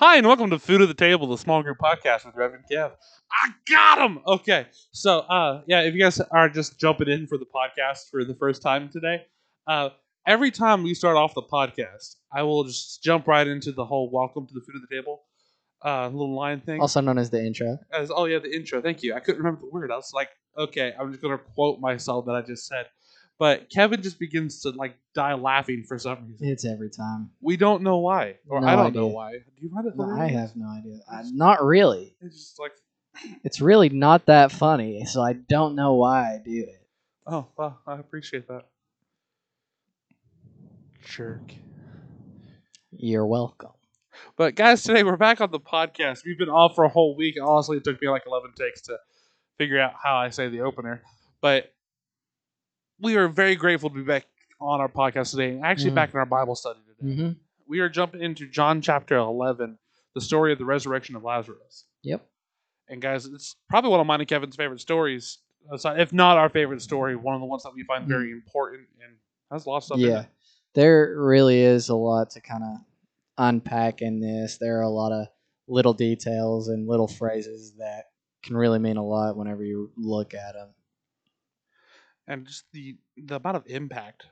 Hi, and welcome to Food at the Table, the small group podcast with Reverend Kev. I got him. Okay, so uh, yeah, if you guys are just jumping in for the podcast for the first time today, uh, every time we start off the podcast, I will just jump right into the whole "Welcome to the Food at the Table" uh, little line thing. Also known as the intro. As oh yeah, the intro. Thank you. I couldn't remember the word. I was like, okay, I'm just gonna quote myself that I just said. But Kevin just begins to like die laughing for some reason. It's every time. We don't know why, or No I don't know why. Do you find it No, I have no idea. I, not really. It's just like, It's really not that funny, so I don't know why I do it. oh well, I appreciate that. Jerk. You're welcome. But guys, today we're back on the podcast. We've been off for a whole week. Honestly, it took me like eleven takes to figure out how I say the opener. But we are very grateful to be back on our podcast today, actually Mhm. back in our Bible study today. hmm We are jumping into John chapter eleven, the story of the resurrection of Lazarus. Yep. And guys, it's probably one of mine and Kevin's favorite stories, if not our favorite story. One of the ones that we find very important and has a lot of stuff. in Yeah. There really is a lot to kind of unpack in this. There are a lot of little details and little phrases that can really mean a lot whenever you look at them. And just the the amount of impact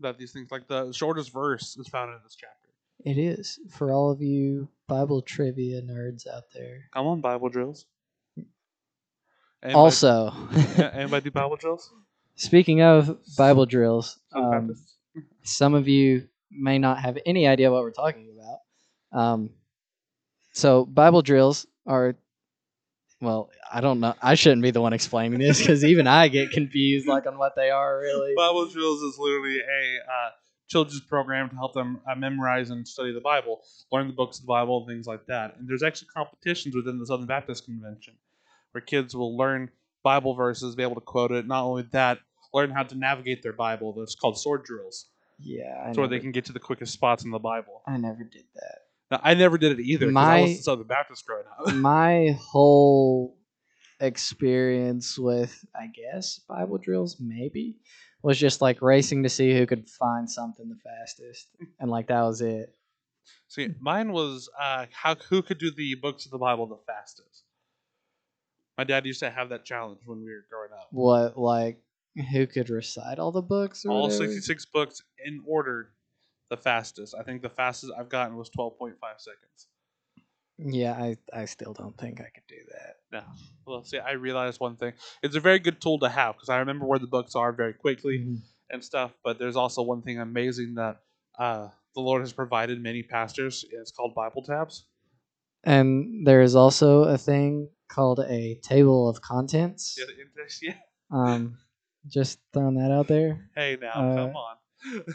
that these things like the shortest verse is found in this chapter. It is for all of you Bible trivia nerds out there. Come on, Bible drills. Anybody- Also, Yeah, anybody do Bible drills? speaking of Bible drills, um, some of you may not have any idea what we're talking about. Um, so Bible drills are, well, I don't know. I shouldn't be the one explaining this because even I get confused, like on what they are really. Bible drills is literally a uh, children's program to help them uh, memorize and study the Bible, learn the books of the Bible, and things like that. And there's actually competitions within the Southern Baptist Convention where kids will learn Bible verses, be able to quote it. Not only that, learn how to navigate their Bible. That's called sword drills. Yeah, I where never, they can get to the quickest spots in the Bible. I never did that. Now, I never did it either I My- was Southern Baptist growing up. My whole experience with, I guess, Bible drills maybe was just like racing to see who could find something the fastest, and like that was it. See, mine was uh, how who could do the books of the Bible the fastest. My dad used to have that challenge when we were growing up. What like who could recite all the books? Or All whatever? 66 books in order, the fastest. I think the fastest I've gotten was 12.5 seconds. Yeah, I, I still don't think I could do that. No. Well, see, I realized one thing. It's a very good tool to have because I remember where the books are very quickly and stuff. But there's also one thing amazing that uh, the Lord has provided many pastors. It's called Bible tabs. And there is also a thing called a table of contents. Yeah, the index- yeah. Um, just throwing that out there. Hey, now, Uh, come on.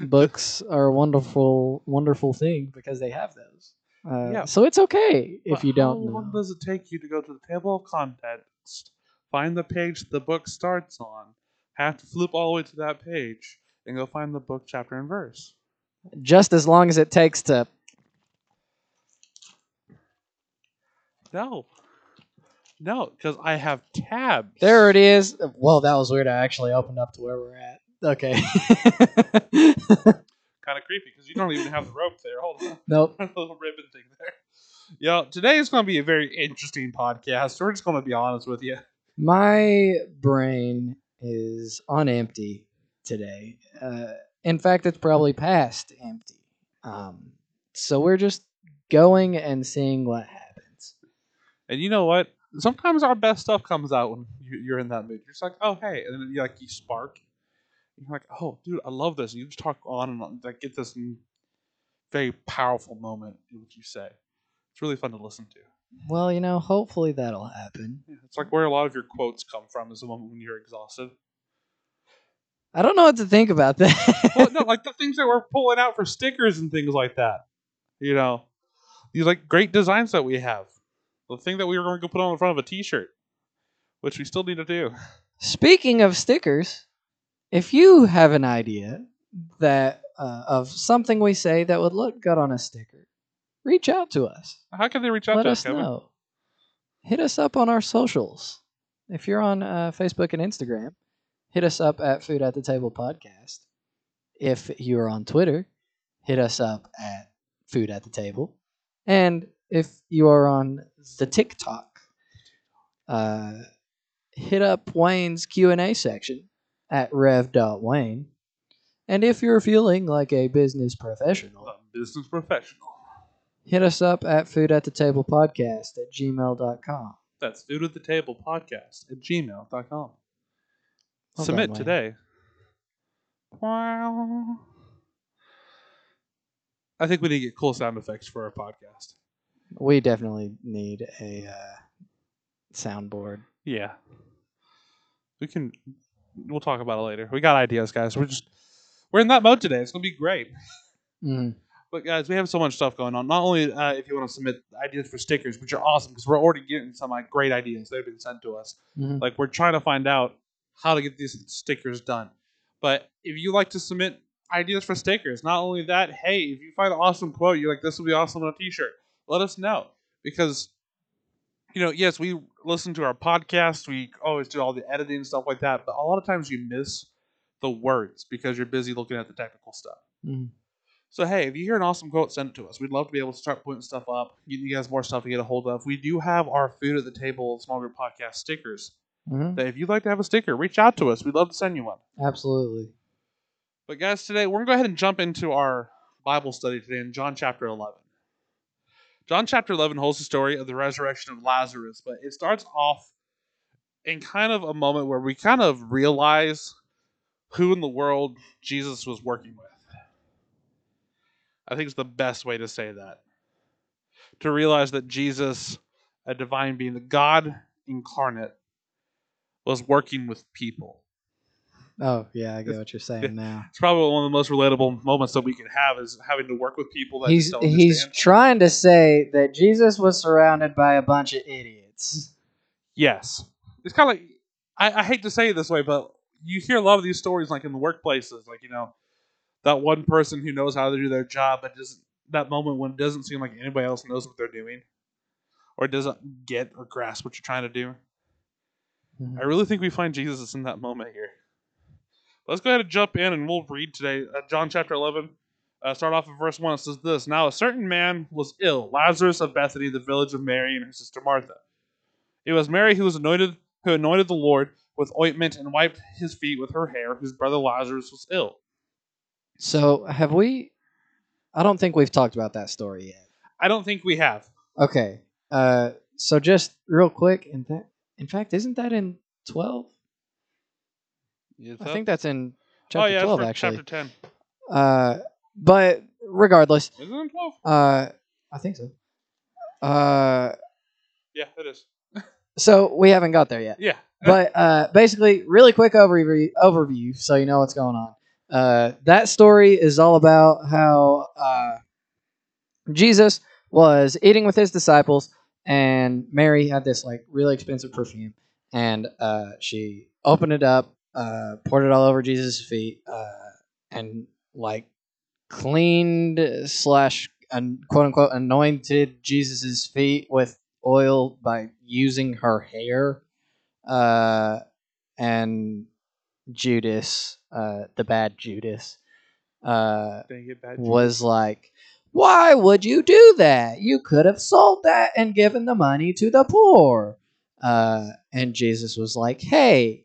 Books are a wonderful, wonderful thing because they have those. Uh, Yeah. So it's okay if But you don't How long know. does it take you to go to the table of contents, find the page the book starts on, have to flip all the way to that page, and go find the book, chapter, and verse? Just as long as it takes to. No. No, because I have tabs. There it is. Well, that was weird. I actually opened up to where we're at. Okay. Kind of creepy because you don't even have the rope there. Hold on. nope. a little ribbon thing there. Yo, today is going to be a very interesting podcast. We're just going to be honest with you. My brain is on empty today. Uh, in fact, it's probably past empty. Um, so we're just going and seeing what happens. And you know what? Sometimes our best stuff comes out when you- you're in that mood. You're just like, oh hey, and then you like you spark. You're like, oh dude, I love this. And you just talk on and on, like get this very powerful moment in what you say. It's really fun to listen to. Well, you know, hopefully that'll happen. Yeah, it's like where a lot of your quotes come from is the moment when you're exhausted. I don't know what to think about that. well, no, like the things that we're pulling out for stickers and things like that. You know, these like great designs that we have. The thing that we were going to put on the front of a T-shirt, which we still need to do. Speaking of stickers, if you have an idea that uh, of something we say that would look good on a sticker, reach out to us. How can they reach out Let to us Let us, Kevin? know. Hit us up on our socials. If you're on uh, Facebook and Instagram, hit us up at Food at the Table Podcast. If you're on Twitter, hit us up at Food at the Table. And if you are on the TikTok, uh, hit up Wayne's Q and A section at rev.wayne. And if you're feeling like a business professional, A business professional. hit us up at food at the table podcast at gmail.com. That's food at the table podcast at gmail.com. Well Submit today. Wow. I think we need to get cool sound effects for our podcast. We definitely need a uh, soundboard. Yeah. We can we'll talk about it later. We got ideas, guys. We're just we're in that mode today. It's gonna be great. Mm. But guys, we have so much stuff going on. Not only uh, if you want to submit ideas for stickers, which are awesome because we're already getting some like great ideas that have been sent to us. Mhm. Like we're trying to find out how to get these stickers done. But if you like to submit ideas for stickers, not only that, hey, if you find an awesome quote, you're like, this will be awesome on a T-shirt. Let us know because you know, yes, we listen to our podcast. We always do all the editing and stuff like that. But a lot of times you miss the words because you're busy looking at the technical stuff. Mhm. So hey, if you hear an awesome quote, send it to us. We'd love to be able to start putting stuff up, getting you guys more stuff to get a hold of. We do have our food at the table small group podcast stickers. Mhm. That if you'd like to have a sticker, reach out to us. We'd love to send you one. Absolutely. But guys, today we're gonna go ahead and jump into our Bible study today in John chapter eleven. John chapter eleven holds the story of the resurrection of Lazarus, but it starts off in kind of a moment where we kind of realize who in the world Jesus was working with. I think it's the best way to say that. To realize that Jesus, a divine being, the God incarnate, was working with people. Oh yeah, I get what you're saying now. It's probably one of the most relatable moments that we can have is having to work with people that He's he's trying to say that Jesus was surrounded by a bunch of idiots. yes, it's kind of like I, I hate to say it this way, but you hear a lot of these stories like in the workplaces, like you know that one person who knows how to do their job, but doesn't that moment when it doesn't seem like anybody else knows what they're doing, or doesn't get or grasp what you're trying to do. Mhm. I really think we find Jesus in that moment here. Let's go ahead and jump in and we'll read today uh, John chapter 11. Uh, start off in verse 1. It says this Now a certain man was ill, Lazarus of Bethany, the village of Mary and her sister Martha. It was Mary who was anointed, who anointed the Lord with ointment and wiped his feet with her hair, whose brother Lazarus was ill. So have we? I don't think we've talked about that story yet. I don't think we have. Okay. Uh, so just real quick, in fact, in fact, isn't that in I think that's in chapter oh, yeah, twelve, actually. chapter 10. Uh, but regardless, Is it in 12? uh, I think so. Uh, Yeah, it is. so we haven't got there yet. Yeah. but uh, basically, really quick overview, overview, so you know what's going on. Uh, that story is all about how uh, Jesus was eating with his disciples, and Mary had this like really expensive perfume, and uh, she opened it up, uh, poured it all over Jesus' feet, uh, and like cleaned slash un- quote unquote anointed Jesus' feet with oil by using her hair uh, and Judas, uh, the bad Judas, uh, Dang it, bad was like, "Why would you do that? You could have sold that and given the money to the poor." Uh, and Jesus was like, "Hey,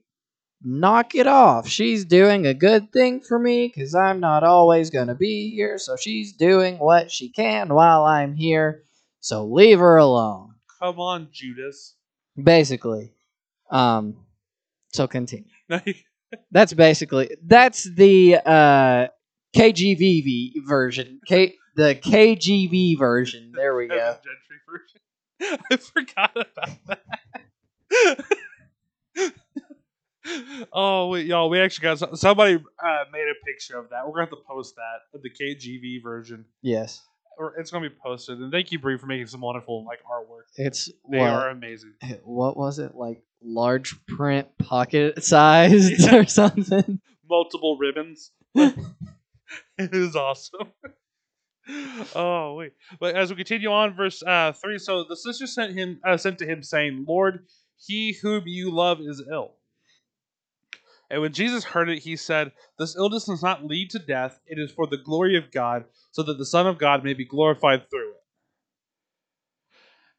knock it off. She's doing a good thing for me because I'm not always gonna be here, so she's doing what she can while I'm here. So leave her alone." Come on, Judas. Basically, um, so continue. That's basically that's the uh KGVV version. K the KGV version. There we go. Gentry version. I forgot about that. oh wait, y'all, we actually got somebody uh, made a picture of that. We're gonna have to post that the KGV version. Yes, Or it's gonna be posted. And thank you, Bree, for making some wonderful like artwork. it's They what are amazing. what was it like large print pocket sized Yeah. or something? Multiple ribbons. it is awesome. oh wait, but as we continue on, verse uh, three. So the sister sent him uh, sent to him, saying, "Lord, he whom you love is ill." And when Jesus heard it, he said, This illness does not lead to death. It is for the glory of God, so that the Son of God may be glorified through it.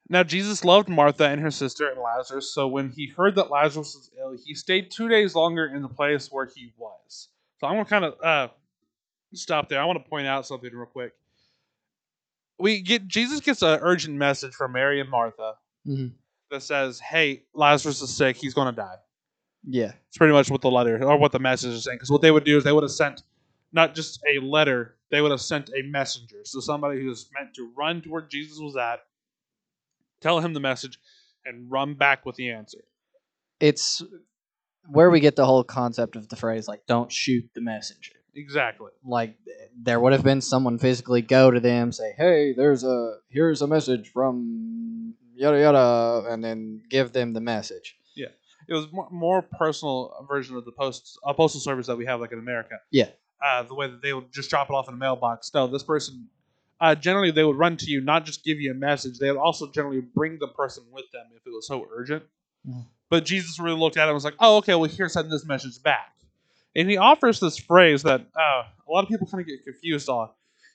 Now Jesus loved Martha and her sister and Lazarus, so when he heard that Lazarus was ill, he stayed two days longer in the place where he was. So I'm gonna kind of uh, stop there. I want to point out something real quick. We get Jesus gets an urgent message from Mary and Martha Mhm. that says, "Hey, Lazarus is sick. He's gonna die." Yeah. It's pretty much what the letter or what the message is saying. Because what they would do is they would have sent not just a letter, they would have sent a messenger. So somebody who was meant to run to where Jesus was at, tell him the message, and run back with the answer. It's where we get the whole concept of the phrase like "don't shoot the messenger." Exactly. Like there would have been someone physically go to them, say, "Hey, there's a here's a message from yada yada," and then give them the message. It was more, more personal version of the post uh, postal service that we have, like in America. Yeah. Uh, the way that they would just drop it off in a mailbox. No, this person. Uh, generally, they would run to you, not just give you a message. They would also generally bring the person with them if it was so urgent. Mhm. But Jesus really looked at it and was like, "Oh, okay. Well, here, send this message back." And he offers this phrase that uh, a lot of people kind of get confused on.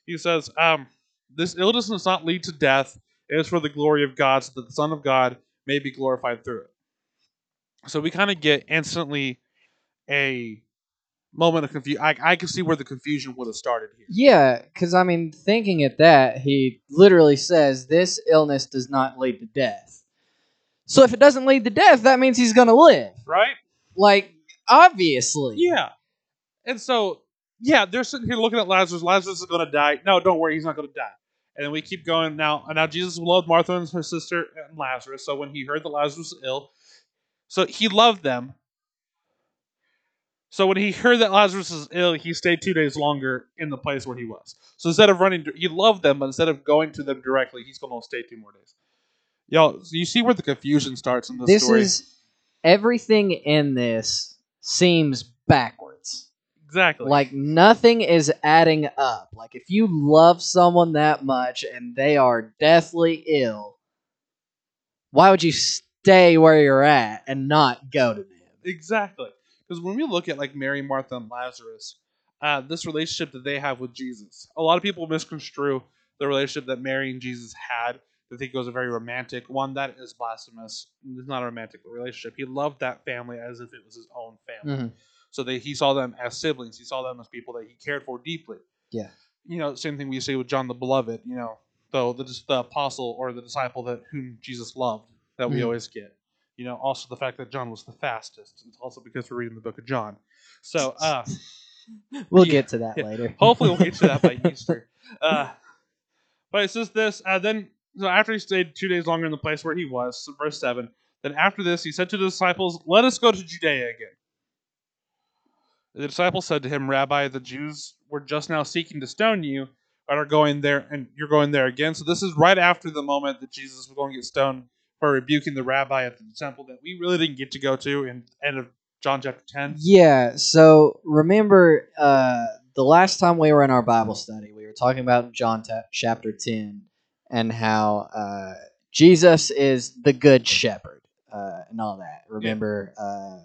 He says, um, "This illness does not lead to death. It is for the glory of God, so that the Son of God may be glorified through it." So we kind of get instantly a moment of confusion. I, I can see where the confusion would have started here. Yeah, because I mean, thinking at that, he literally says this illness does not lead to death. So if it doesn't lead to death, that means he's gonna live. Right? Like obviously. Yeah. And so, yeah, they're sitting here looking at Lazarus. Lazarus is going to die. No, don't worry, he's not going to die. And then we keep going. Now, now Jesus loved Martha and her sister and Lazarus. So when he heard that Lazarus was ill, so he loved them. So when he heard that Lazarus was ill, he stayed two days longer in the place where he was. So instead of running, he loved them, but instead of going to them directly, he's going to stay two more days. Y'all, so you see where the confusion starts in this, This story? is everything in this seems backwards. exactly Like nothing is adding up. Like if you love someone that much and they are deathly ill, why would you stay where you're at and not go to them? Exactly. Because when we look at like Mary, Martha, and Lazarus, uh, this relationship that they have with Jesus, a lot of people misconstrue the relationship that Mary and Jesus had. They think it was a very romantic one. That is blasphemous. It's not a romantic relationship. He loved that family as if it was his own family. Mhm. So they, he saw them as siblings. He saw them as people that he cared for deeply. Yeah. You know, same thing we say with John the Beloved. You know, though the, the apostle or the disciple that whom Jesus loved that we Mhm. always get. You know, also the fact that John was the fastest. It's also because we're reading the book of John. So, uh, We'll Yeah, get to that yeah. later. hopefully we'll get to that by Easter. Uh, but it says this. Uh, then, so after he stayed two days longer in the place where he was, so verse seven. Then after this, he said to the disciples, "Let us go to Judea again." The disciples said to him, "Rabbi, the Jews were just now seeking to stone you, and are going there, and you're going there again." So this is right after the moment that Jesus was going to get stoned for rebuking the rabbi at the temple that we really didn't get to go to in end of John chapter ten. Yeah, so remember uh, the last time we were in our Bible study, we were talking about John ta- chapter 10 and how uh, Jesus is the good shepherd uh, and all that. Remember, uh,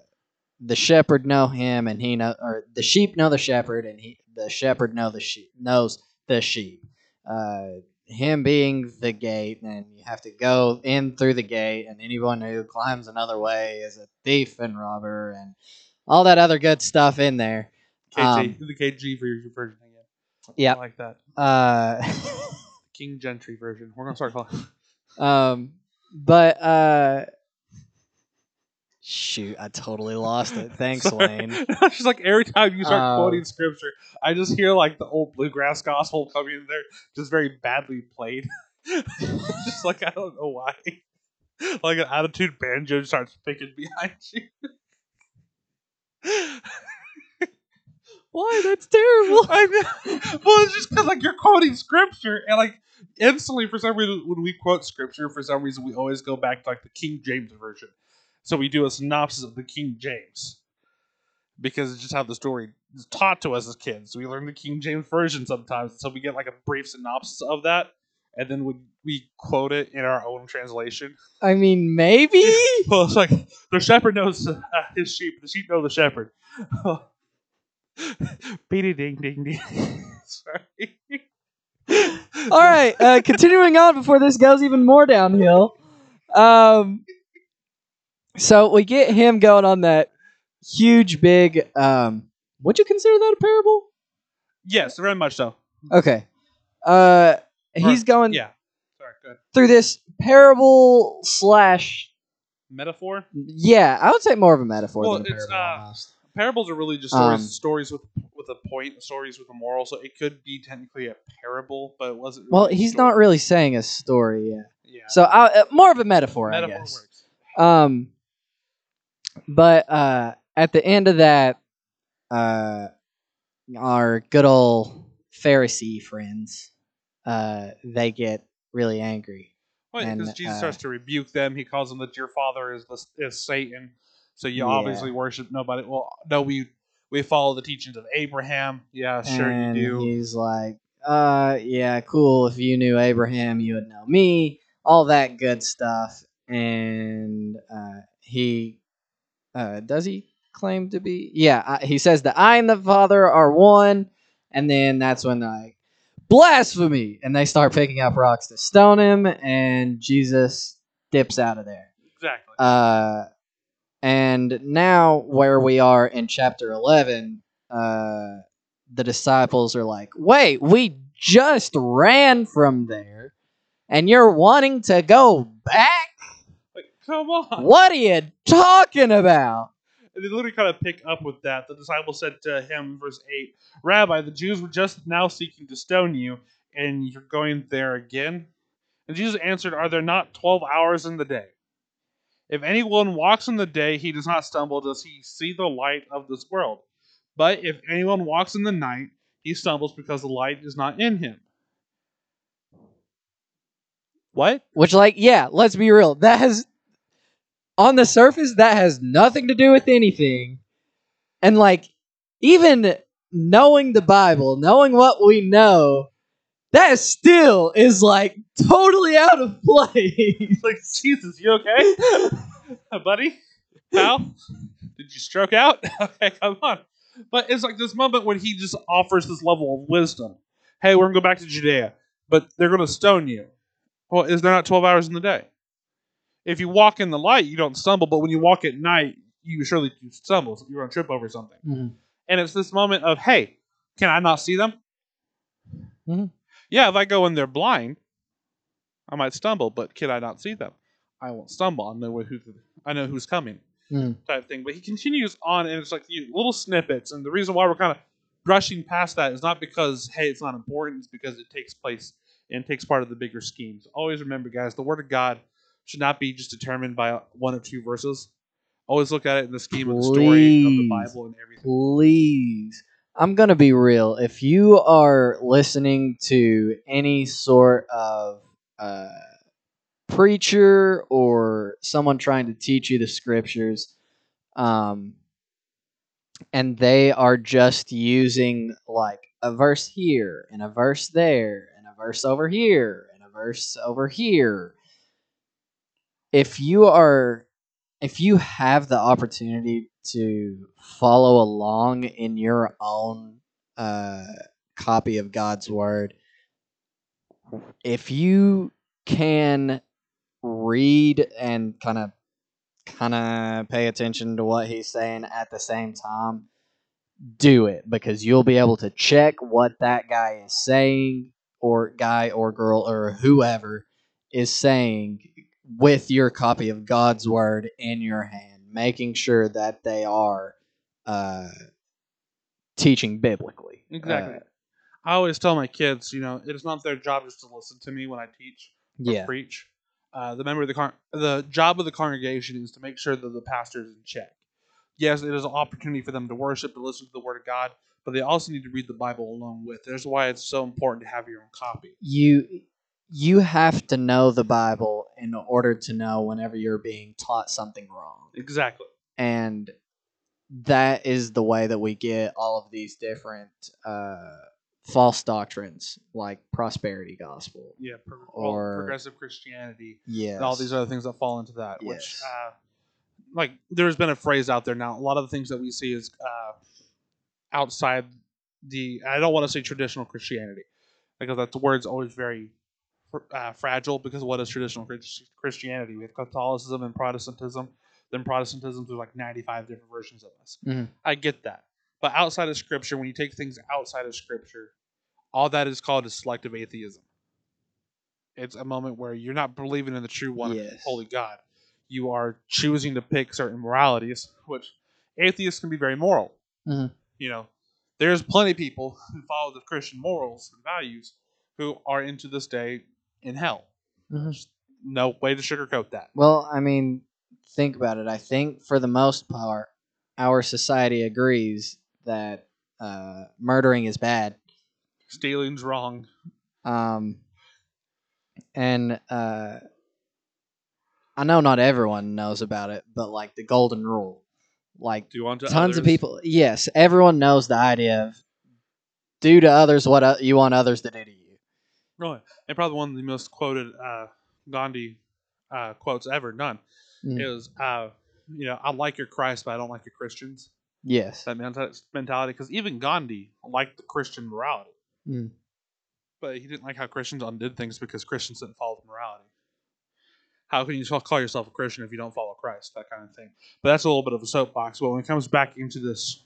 the shepherd know him and he know, or the sheep know the shepherd and he, the shepherd know the sheep, knows the sheep. Him being the gate, and you have to go in through the gate, and anyone who climbs another way is a thief and robber, and all that other good stuff in there. KJ, Um, the KG version again. I Yeah. like that. Uh, King Gentry version. We're gonna start calling. um, but uh, shoot, I totally lost it. Thanks, Sorry. It's just like every time you start Um, quoting scripture, I just hear like the old bluegrass gospel coming in there, just very badly played. just like I don't know why. Like an attitude banjo starts picking behind you. Why? That's terrible. I know. Well, it's just because like you're quoting scripture, and like instantly for some reason when we quote scripture, for some reason we always go back to like the King James version. So we do a synopsis of the King James because it's just how the story is taught to us as kids. We learn the King James version sometimes, so we get like a brief synopsis of that, and then we we quote it in our own translation. I mean, maybe. Well, it's like the shepherd knows uh, his sheep, the sheep know the shepherd. Beady ding ding ding. Sorry. All right, uh, continuing on before this goes even more downhill. Um, so we get him going on that huge, big. Um, would you consider that a parable? Yes, very much so. Okay. Uh, he's going Yeah. Sorry, good. through this parable slash. Metaphor. Yeah, I would say more of a metaphor Well, than a it's, parable. uh. Parables are really just stories, Um, stories with with a point, stories with a moral. So it could be technically a parable, but it wasn't. Really Well, he's not really saying a story yet. Yeah. So I, uh, more of a metaphor, metaphor I guess. works. Um, but uh, at the end of that, uh, our good old Pharisee friends, uh, they get really angry. Well, because Jesus uh, starts to rebuke them. He calls them that your father is the, is Satan. So you Yeah. obviously worship nobody. Well, no, we we follow the teachings of Abraham. Yeah, sure and you do. He's like, uh, yeah, cool. If you knew Abraham, you would know me. All that good stuff. And uh, he, uh, does he claim to be? Yeah, I, he says that I and the Father are one. And then that's when like blasphemy, and they start picking up rocks to stone him, and Jesus dips out of there. Exactly. Uh, and now where we are in chapter 11, uh, the disciples are like, wait, we just ran from there, and you're wanting to go back? Come on. What are you talking about? And they literally kind of pick up with that. The disciple said to him, verse 8, Rabbi, the Jews were just now seeking to stone you, and you're going there again? And Jesus answered, Are there not 12 hours in the day? If anyone walks in the day, he does not stumble, does he see the light of this world? But if anyone walks in the night, he stumbles because the light is not in him. What? Which, like, yeah, let's be real. That has, on the surface, that has nothing to do with anything. And, like, even knowing the Bible, knowing what we know, that still is, like, totally out of place. Like, Jesus, you okay? Buddy? Pal? Did you stroke out? okay, come on. But it's like this moment when he just offers this level of wisdom. Hey, we're going to go back to Judea, but they're going to stone you. Well, is there not 12 hours in the day? If you walk in the light, you don't stumble, but when you walk at night, you surely do stumble. So you're going to trip over something. Mhm. And it's this moment of, hey, can I not see them? Mhm. Yeah, if I go in there blind, I might stumble, but can I not see them? I won't stumble. I know who I know who's coming, Mhm. type thing. But he continues on, and it's like you, little snippets. And the reason why we're kind of brushing past that is not because hey, it's not important. It's because it takes place and takes part of the bigger schemes. Always remember, guys, the word of God should not be just determined by one or two verses. Always look at it in the scheme of the story of the Bible and everything. Please. I'm going to be real. If you are listening to any sort of uh, preacher or someone trying to teach you the scriptures, um, and they are just using like a verse here and a verse there and a verse over here and a verse over here, if you are if you have the opportunity to follow along in your own uh, copy of God's word, if you can read and kind of kind of pay attention to what he's saying at the same time, do it because you'll be able to check what that guy is saying or guy or girl or whoever is saying with your copy of God's word in your hand, making sure that they are uh, teaching biblically. Exactly. Uh, I always tell my kids, you know, it is not their job just to listen to me when I teach or yeah. preach. Uh, the member of the con- the job of the congregation is to make sure that the pastor is in check. Yes, it is an opportunity for them to worship and listen to the word of God, but they also need to read the Bible along with. That's why it's so important to have your own copy. You you have to know the Bible in order to know whenever you're being taught something wrong. Exactly. and that is the way that we get all of these different uh, false doctrines like prosperity gospel Yeah. Pro- Or- progressive Christianity yes and all these other things that fall into that. Which, uh, like, there's been a phrase out there now. A lot of the things that we see is uh, outside the. I don't want to say traditional Christianity because that word's always very uh, fragile because what is traditional Christianity? We have Catholicism and Protestantism. Then Protestantism, there's like 95 different versions of us. Mhm. I get that. But outside of Scripture, when you take things outside of Scripture, all that is called is selective atheism. It's a moment where you're not believing in the true one, Yes. holy God. You are choosing to pick certain moralities, which atheists can be very moral. Mhm. You know, there's plenty of people who follow the Christian morals and values who are into this day in hell. Mhm. No way to sugarcoat that. Well, I mean, think about it. I think for the most part, our society agrees that uh, murdering is bad. Stealing's wrong. Um, and uh, I know not everyone knows about it, but like the golden rule, like Do unto tons of people. Yes, everyone knows the idea of do to others what you want others to do to you. Right. And probably one of the most quoted uh, Gandhi uh, quotes ever done Mm. is, uh, you know, I like your Christ, but I don't like your Christians. Yes. That mentality, because even Gandhi liked the Christian morality, Mm. but he didn't like how Christians undid things because Christians didn't follow the morality. How can you call yourself a Christian if you don't follow Christ? That kind of thing. But that's a little bit of a soapbox. But when it comes back into this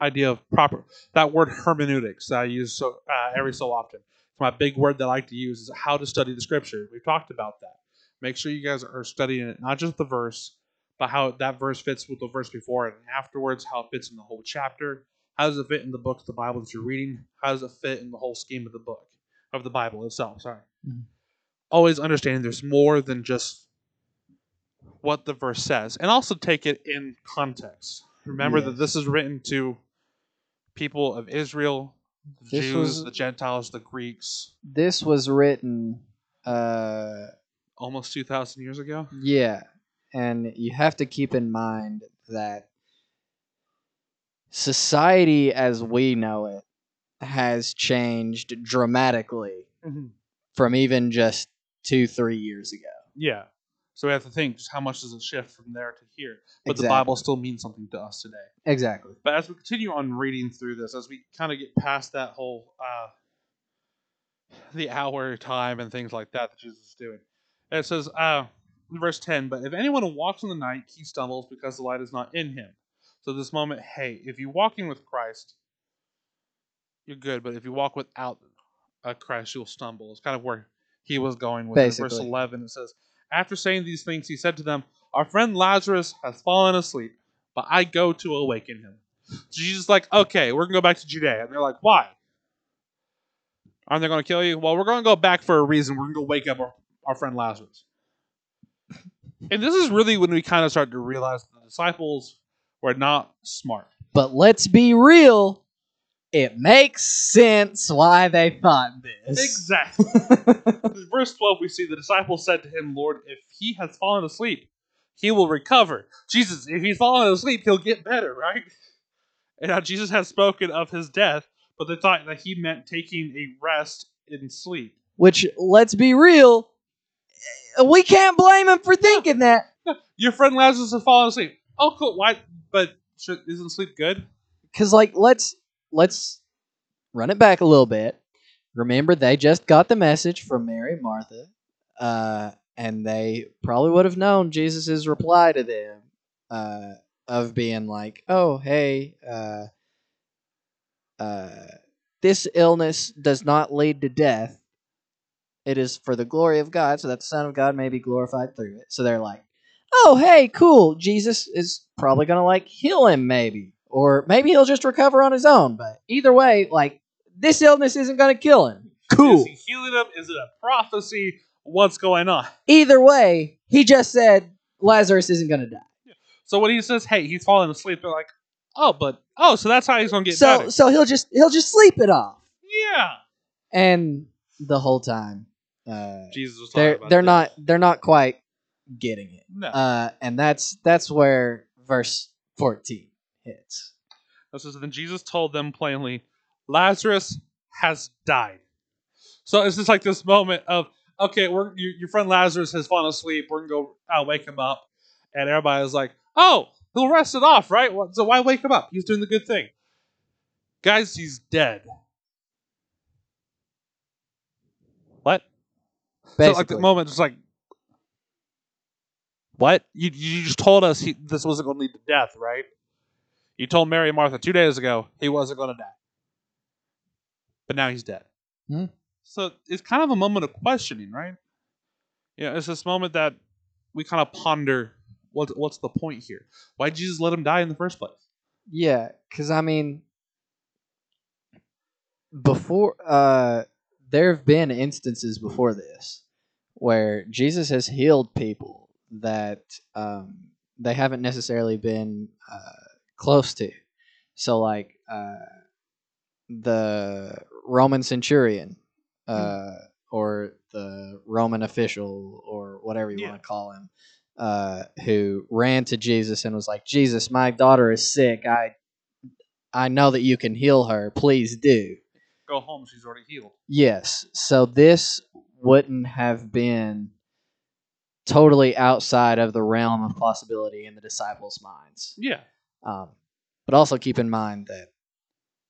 idea of proper, that word hermeneutics that I use so uh, every so often, my big word that I like to use is how to study the Scripture. We've talked about that. Make sure you guys are studying it, not just the verse, but how that verse fits with the verse before it and afterwards, how it fits in the whole chapter. How does it fit in the book of the Bible that you're reading? How does it fit in the whole scheme of the book, of the Bible itself? Sorry. Mhm. Always understanding there's more than just what the verse says, and also take it in context. Remember that this is written to people of Israel, the This Jews, was- the Gentiles, the Greeks, This was written, uh, almost 2,000 years ago. yeah, and you have to keep in mind that society as we know it has changed dramatically from even just two, three years ago. Yeah. So we have to think just how much does it shift from there to here. But Exactly. the Bible still means something to us today. Exactly. But as we continue on reading through this, as we kind of get past that whole uh, the hour time and things like that that Jesus is doing, it says, uh, verse ten, but if anyone walks in the night, he stumbles because the light is not in him. So this moment, hey, if you're walking with Christ, you're good. But if you walk without uh, Christ, you'll stumble. It's kind of where he was going with it. verse eleven. It says, after saying these things, he said to them, "Our friend Lazarus has fallen asleep, but I go to awaken him." So Jesus is like, "Okay, we're gonna go back to Judea," and they're like, "Why? Aren't they gonna kill you?" Well, we're gonna go back for a reason. We're gonna go wake up our, our friend Lazarus. And this is really when we kind of start to realize the disciples were not smart. But let's be real. It makes sense why they thought this. Exactly. In verse 12, we see the disciples said to him, Lord, if he has fallen asleep, he will recover. Jesus, if he's fallen asleep, he'll get better, right? And now Jesus has spoken of his death, but they thought that he meant taking a rest in sleep. Which, let's be real, we can't blame him for thinking that. Your friend Lazarus has fallen asleep. Oh, cool. Why? But isn't sleep good? Because, like, let's let's run it back a little bit. Remember, they just got the message from Mary Martha, uh, and they probably would have known Jesus' reply to them uh, of being like, "Oh, hey, uh, uh, this illness does not lead to death. It is for the glory of God, so that the Son of God may be glorified through it." So they're like, "Oh, hey, cool. Jesus is probably gonna like heal him, maybe, or maybe he'll just recover on his own. But either way, like this illness isn't gonna kill him. Cool. Is he healing him? Is it a prophecy? What's going on? Either way, he just said Lazarus isn't gonna die. Yeah. So when he says, "Hey, he's falling asleep," they're like, "Oh, but oh, so that's how he's gonna get so better." so he'll just he'll just sleep it off. Yeah. And the whole time, uh, Jesus was they're about they're this. not they're not quite getting it. No. Uh, and that's that's where verse fourteen hits. It says, then Jesus told them plainly, Lazarus has died. So it's just like this moment of, okay, we're your, your friend Lazarus has fallen asleep. We're gonna go uh, wake him up, and everybody's like, oh, he'll rest it off, right? So why wake him up? He's doing the good thing. Guys, he's dead. What? So like the moment, it's like, what? You you just told us he, this wasn't going to lead to death, right? You told Mary and Martha two days ago he wasn't going to die, but now he's dead. Hmm. So it's kind of a moment of questioning, right? Yeah, it's this moment that we kind of ponder what what's the point here? Why did Jesus let him die in the first place? Yeah, because I mean, before uh, there have been instances before this where Jesus has healed people that um, they haven't necessarily been uh, close to. So, like uh, the Roman centurion, uh, or the Roman official, or whatever you Yeah. want to call him, uh, who ran to Jesus and was like, "Jesus, my daughter is sick. I I know that you can heal her. Please do. Go home, she's already healed. Yes. So this wouldn't have been totally outside of the realm of possibility in the disciples' minds. Yeah, Um, but also keep in mind that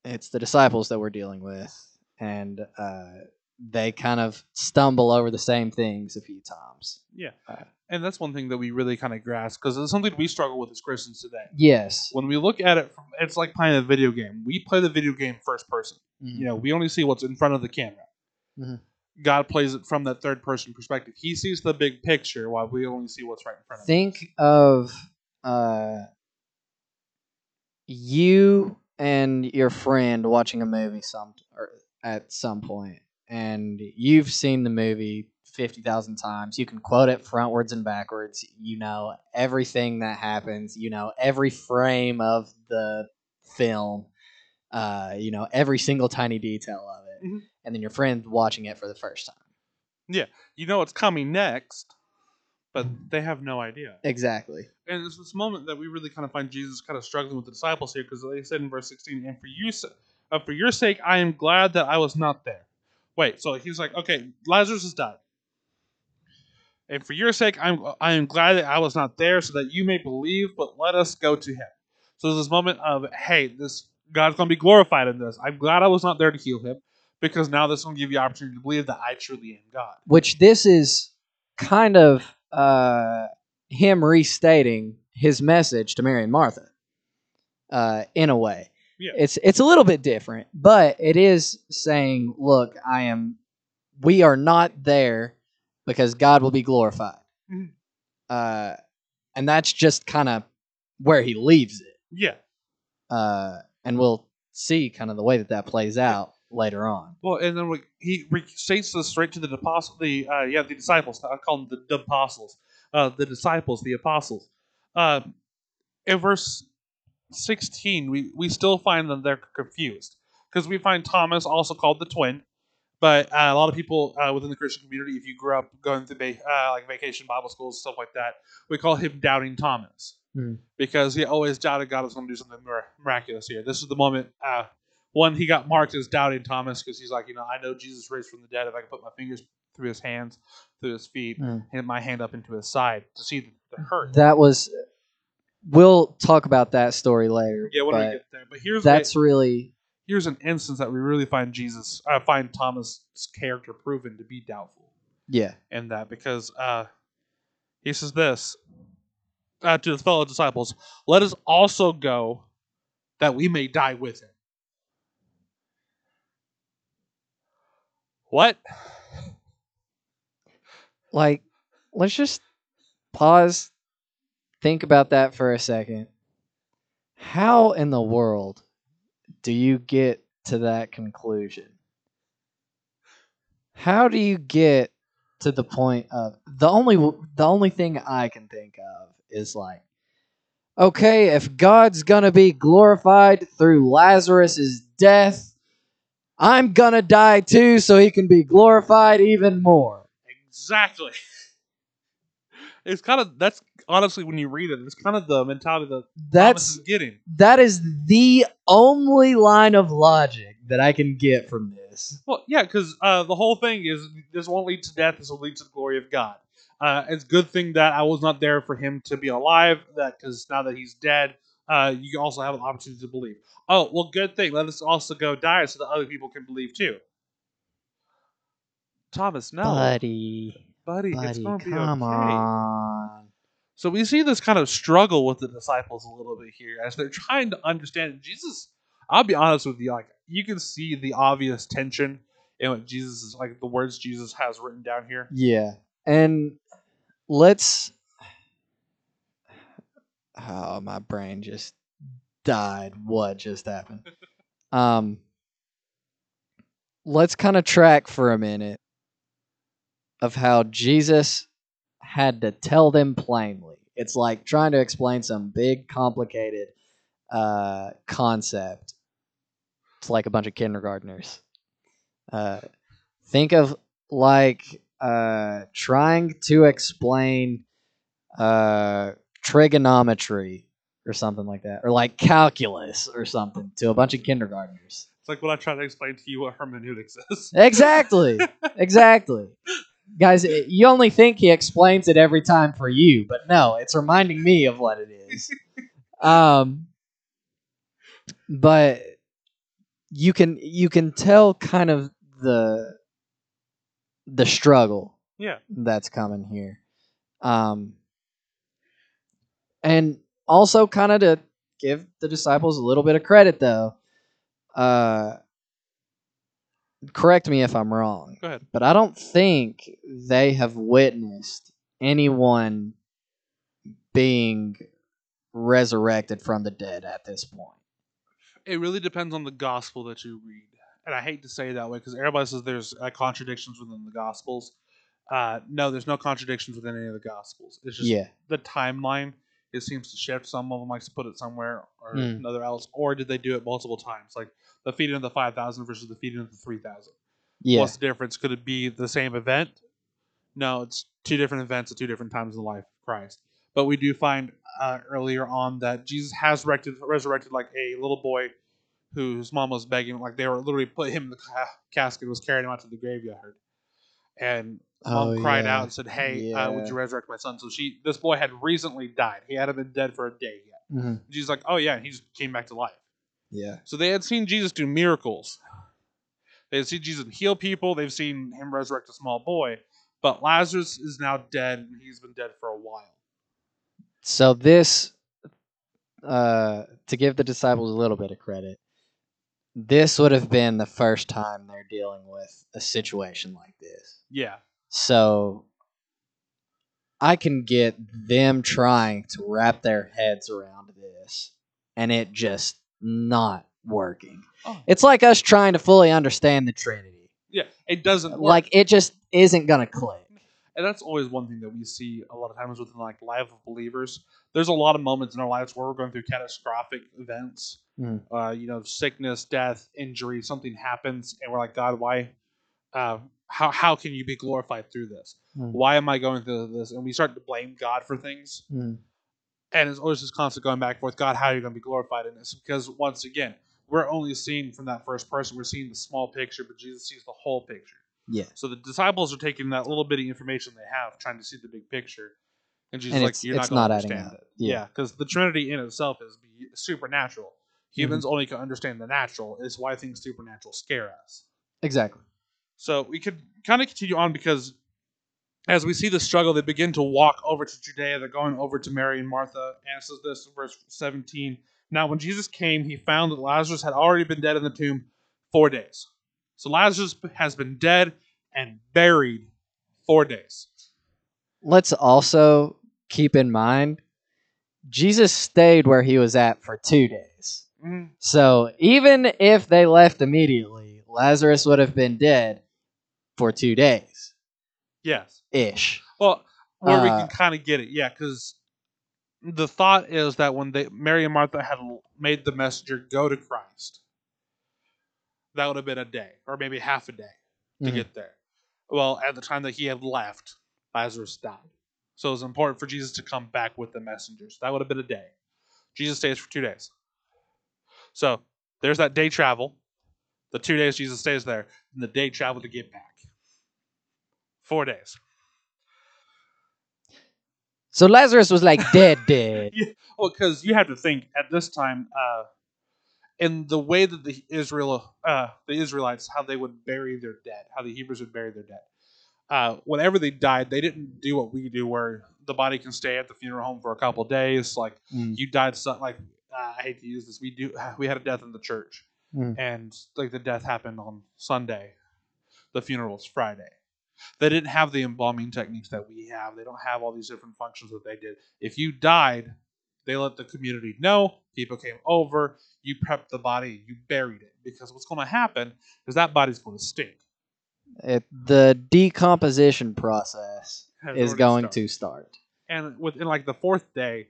it's the disciples that we're dealing with, and uh, they kind of stumble over the same things a few times. yeah, Uh, and that's one thing that we really kind of grasp because it's something we struggle with as Christians today. Yes. when we look at it, from, it's like playing a video game. We play the video game first person. Mhm. You know, we only see what's in front of the camera. Mhm. God plays it from that third person perspective. He sees the big picture while we only see what's right in front of us. think of uh, you and your friend watching a movie some or at some point, and you've seen the movie fifty thousand times. You can quote it frontwards and backwards. You know everything that happens. You know every frame of the film. Uh, you know every single tiny detail of it, Mhm. and then your friend watching it for the first time. Yeah, You know what's coming next, but they have no idea. Exactly. And it's this moment that we really kind of find Jesus kind of struggling with the disciples here because they said in verse 16, and for you, uh, for your sake, I am glad that I was not there. Wait, so he's like, okay, Lazarus has died. And for your sake, I'm I am glad that I was not there, so that you may believe. But let us go to him. So there's this moment of, hey, this God's going to be glorified in this. I'm glad I was not there to heal him, because now this will give you opportunity to believe that I truly am God. which this is kind of uh, him restating his message to Mary and Martha uh, in a way. Yeah. It's it's a little bit different, but it is saying, "Look, I am. We are not there because God will be glorified," Mhm. uh, and that's just kind of where he leaves it. Yeah. Uh, and we'll see kind of the way that that plays out later on. Well, and then we, he restates this straight to the apostle, the uh, yeah, the disciples. I call them the, the apostles, uh, the disciples, the apostles. Uh, in verse sixteen, we we still find them they're confused because we find Thomas also called the twin. But uh, a lot of people uh, within the Christian community, if you grew up going through va- uh, like vacation Bible schools stuff like that, we call him doubting Thomas Hmm. because he always doubted God was going to do something miraculous here. This is the moment. One, he got marked as doubting Thomas because he's like, you know, I know Jesus raised from the dead. If I can put my fingers through his hands, through his feet, Hmm. and my hand up into his side to see the, hurt. That was. We'll talk about that story later. yeah, when but we get there. But here's that's really here's an instance that we really find Jesus, uh, find Thomas' character proven to be doubtful yeah. in that because uh, he says this uh, to his fellow disciples: "Let us also go, that we may die with him." What? Like, let's just pause, think about that for a second. How in the world do you get to that conclusion? How do you get to the point of the only the only thing I can think of is like okay, if God's going to be glorified through Lazarus's death, I'm going to die too so he can be glorified even more. Exactly. It's kind of that's honestly when you read it, it's kind of the mentality that Thomas That's is getting. that is the only line of logic that I can get from this. Well, yeah, because uh, the whole thing is this won't lead to death. This will lead to the glory of God. Uh, it's a good thing that I was not there for him to be alive. That because now that he's dead, uh, you also have an opportunity to believe. Oh, well, good thing. Let us also go die so that other people can believe too. Thomas, no, buddy, buddy, it's going to be come okay. on. So we see this kind of struggle with the disciples a little bit here as they're trying to understand Jesus. I'll be honest with you, like you can see the obvious tension in what Jesus is like the words Jesus has written down here. Yeah, and let's. Oh, my brain just died. What just happened? Um, let's kind of track for a minute of how Jesus had to tell them plainly. It's like trying to explain some big, complicated uh, concept. It's like a bunch of kindergartners. Uh, think of like uh, trying to explain uh, trigonometry or something like that, or like calculus or something to a bunch of kindergartners. It's like when I try to explain to you what hermeneutics is. Exactly. exactly. Guys, it- you only think he explains it every time for you, but no, it's reminding me of what it is. Um, but you can you can tell kind of the the struggle Yeah. that's coming here. Um, and also kind of to give the disciples a little bit of credit though. Uh, correct me if I'm wrong, Go ahead. but I don't think they have witnessed anyone being resurrected from the dead at this point. It really depends on the gospel that you read. And I hate to say it that way because everybody says there's uh, contradictions within the gospels. Uh, no, there's no contradictions within any of the gospels. It's just Yeah. the timeline. It seems to shift. Some of them likes to put it somewhere or Mm. another else, or did they do it multiple times, like the feeding of the five thousand versus the feeding of the three thousand? Yeah. What's the difference? Could it be the same event? No, it's two different events at two different times in the life of Christ. But we do find uh, earlier on that Jesus has resurrected, resurrected like a little boy whose mom was begging, like they were literally put him in the ca- casket, was carrying him out to the graveyard, and mom Oh, cried yeah. out and said, "Hey, uh, would you resurrect my son?" So she, this boy had recently died. He hadn't been dead for a day yet. Mhm. Jesus like, "Oh yeah," and he just came back to life. Yeah. So they had seen Jesus do miracles. They had seen Jesus heal people. They've seen him resurrect a small boy. But Lazarus is now dead, and he's been dead for a while. So this, uh, to give the disciples a little bit of credit, this would have been the first time they're dealing with a situation like this. Yeah. So I can get them trying to wrap their heads around this and it just not working. Oh. It's like us trying to fully understand the Trinity. Yeah. It doesn't work. Like it just isn't going to click. and that's always one thing that we see a lot of times within like life of believers. There's a lot of moments in our lives where we're going through catastrophic events, Mm. uh, you know, sickness, death, injury, something happens, and we're like, God, why? Uh, how how can you be glorified through this? Mm. Why am I going through this? And we start to blame God for things, Mm. and it's always just constant going back and forth. God, how are you going to be glorified in this? Because once again, we're only seeing from that first person. We're seeing the small picture, but Jesus sees the whole picture. Yeah. So the disciples are taking that little bitty information they have, trying to see the big picture, and Jesus And like, "You're it's not going to understand up. it." Yeah. Yeah, because the Trinity in itself is be- supernatural. Humans Mm-hmm. only can understand the natural. It's why things supernatural scare us. Exactly. So we could kind of continue on because as we see the struggle, they begin to walk over to Judea. They're going over to Mary and Martha. And it says this in verse 17. Now, when Jesus came, he found that Lazarus had already been dead in the tomb four days. So Lazarus has been dead and buried four days. Let's also keep in mind Jesus stayed where he was at for 2 days. Mm, So even if they left immediately, Lazarus would have been dead for two days yes. ish. Well, where we Uh, can kind of get it, yeah, because the thought is that when they Mary and Martha had made the messenger go to Christ, that would have been a day or maybe half a day to Mhm. get there. Well, at the time that he had left, Lazarus died, so it was important for Jesus to come back with the messengers. That would have been a day. Jesus stays for two days. So there's that day travel. The two days Jesus stays there, and the day travel to get back. Four days. So Lazarus was like dead, dead. yeah. Well, because you have to think at this time, uh, in the way that the Israel, uh, the Israelites, how they would bury their dead, how the Hebrews would bury their dead. uh, whenever they died, they didn't do what we do, where the body can stay at the funeral home for a couple days. Like Mm. you died, so, like uh, I hate to use this, we do we had a death in the church, Mm. and like the death happened on Sunday, the funeral was Friday. They didn't have the embalming techniques that we have. They don't have all these different functions that they did. If you died, they let the community know. People came over. You prepped the body. You buried it because what's going to happen is that body's going to stink. It, the decomposition process Has is going to start. and within like the fourth day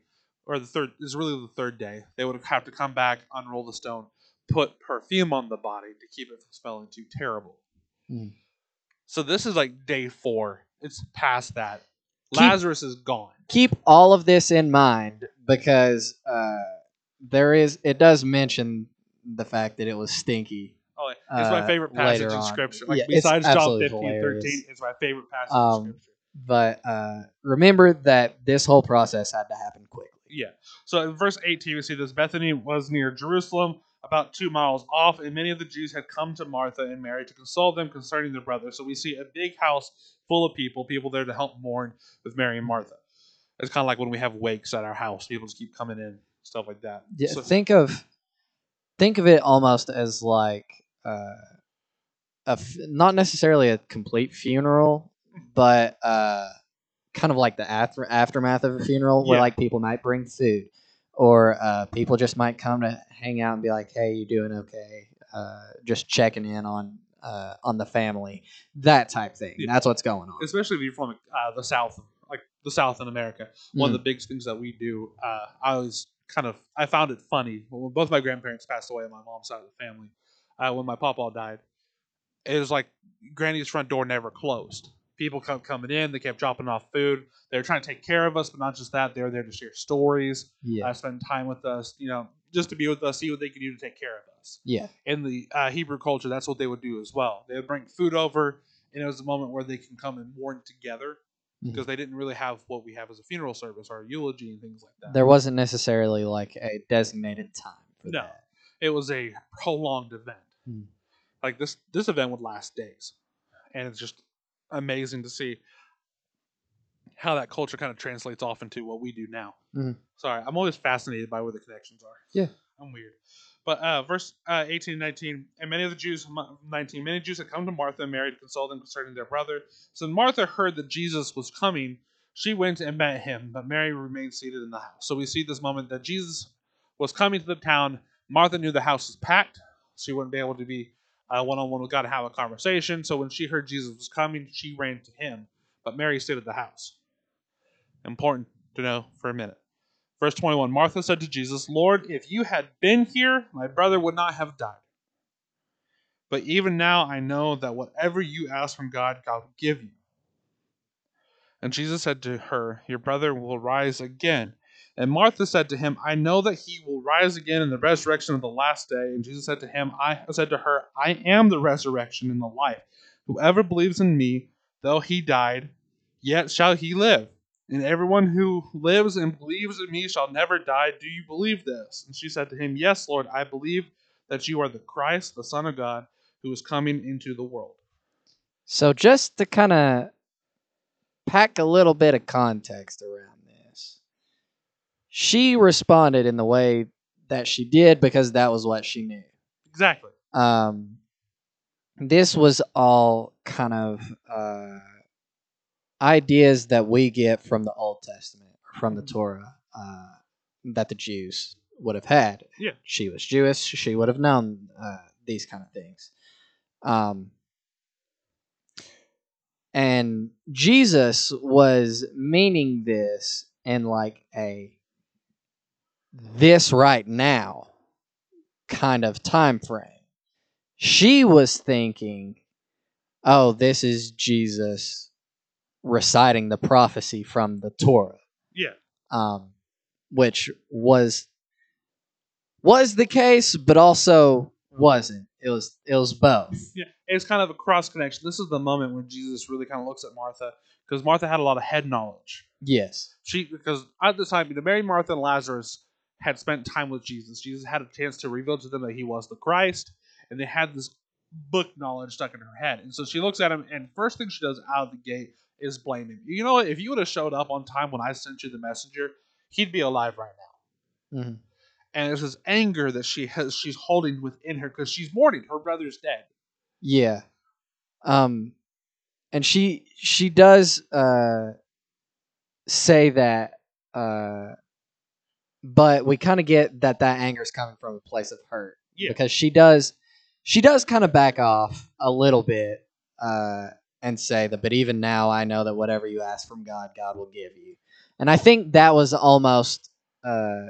or the third is really the third day they would have to come back unroll the stone put perfume on the body to keep it from smelling too terrible Mm. So this is like day four it's past that Keep- lazarus is gone Keep all of this in mind because uh, there is. It does mention the fact that it was stinky. oh it's my Uh, favorite passage in scripture like Yeah, besides john absolutely 15 hilarious. 13 it's my favorite passage Um, in scripture But uh, remember that this whole process had to happen quickly. Yeah. So in verse 18, we see this Bethany was near Jerusalem, about two miles off, and many of the Jews had come to Martha and Mary to console them concerning their brother. So we see a big house full of people, people there to help mourn with Mary and Martha. It's kind of like when we have wakes at our house, people just keep coming in, stuff like that. Yeah, So- think of think of it almost as like uh, a f- not necessarily a complete funeral, but uh, kind of like the after aftermath of a funeral, where Yeah. like people might bring food, or uh, people just might come to hang out and be like, "Hey, you doing okay?" Uh, just checking in on uh, on the family, that type thing. Yeah. That's what's going on. especially if you're from uh, the South, like the South in America. One of Mm. the big things that we do, uh, I was kind of, I found it funny. When both my grandparents passed away on my mom's side of the family, uh, when my papa died, it was like Granny's front door never closed. People kept coming in, they kept dropping off food. They were trying to take care of us, but not just that, they were there to share stories, Yeah, uh, spend time with us, you know, just to be with us, see what they could do to take care of us yeah, in the uh, Hebrew culture, that's what they would do as well. They would bring food over, and it was a moment where they can come and mourn together because they didn't really have what we have as a funeral service or a eulogy and things like that. there wasn't necessarily like a designated time for No. that. it was a prolonged event. Hmm. Like this, this event would last days, and it's just amazing to see how that culture kind of translates off into what we do now. Mhm. Sorry, I'm always fascinated by where the connections are. Yeah. I'm weird. But uh, verse uh, 18 and 19, and many of the Jews, 19, many Jews had come to Martha and Mary to consult them concerning their brother. So Martha heard that Jesus was coming, she went and met him, but Mary remained seated in the house. So we see this moment that Jesus was coming to the town. Martha knew the house was packed. so She wouldn't be able to be one on one with God to have a conversation. So when she heard Jesus was coming, she ran to him. But Mary stayed at the house. Important to know for a minute. Verse 21 Martha said to Jesus, Lord, if you had been here, my brother would not have died. But even now I know that whatever you ask from God, God will give you. And Jesus said to her, Your brother will rise again. And Martha said to him, I know that he will rise again in the resurrection of the last day. And Jesus said to him, I said to her, I am the resurrection and the life. Whoever believes in me, though he died, yet shall he live. And everyone who lives and believes in me shall never die. Do you believe this? And she said to him, Yes, Lord, I believe that you are the Christ, the Son of God, who is coming into the world. So just to kind of pack a little bit of context around she responded in the way that she did because that was what she knew. Exactly. Um, this was all kind of uh, ideas that we get from the Old Testament, from the Torah, uh, that the Jews would have had. Yeah. She was Jewish. She would have known uh, these kind of things. Um, and Jesus was meaning this in like a this right now kind of time frame. She was thinking, "Oh, this is Jesus reciting the prophecy from the Torah." Yeah. Um, which was was the case, but also wasn't. It was it was both. Yeah. It's kind of a cross connection. This is the moment when Jesus really kind of looks at Martha because Martha had a lot of head knowledge. Yes. She because at the time, you know, Mary, Martha, and Lazarus had spent time with Jesus. Jesus had a chance to reveal to them that he was the Christ, and they had this book knowledge stuck in her head. And so she looks at him, and first thing she does out of the gate is blame him. You know what? If you would have showed up on time when I sent you the messenger, he'd be alive right now. Mhm. And it's this anger that she has, she's holding within her because she's mourning. Her brother's dead. Yeah. Um and she she does uh say that uh but we kind of get that that anger is coming from a place of hurt Yeah. because she does she does kind of back off a little bit uh and say that but even now I know that whatever you ask from God God will give you. And I think that was almost uh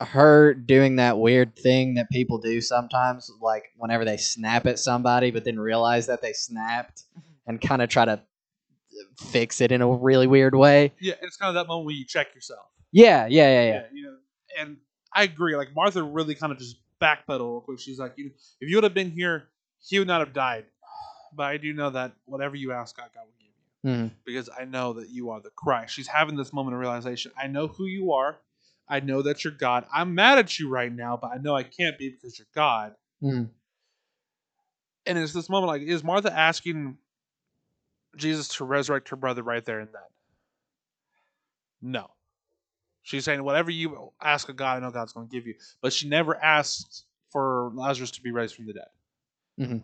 her doing that weird thing that people do sometimes, like whenever they snap at somebody, but then realize that they snapped and kind of try to fix it in a really weird way. Yeah, it's kind of that moment when you check yourself. Yeah, yeah, yeah, yeah. you know, and I agree. Like Martha really kind of just backpedal real quick. She's like, you know, if you would have been here, he would not have died. But I do know that whatever you ask God, God will give you Mhm. because I know that you are the Christ. She's having this moment of realization. I know who you are. I know that you're God. I'm mad at you right now, but I know I can't be because you're God. Mhm. And it's this moment like, is Martha asking Jesus to resurrect her brother right there and then? No. She's saying, whatever you ask of God, I know God's going to give you. But she never asked for Lazarus to be raised from the dead. Mm-hmm.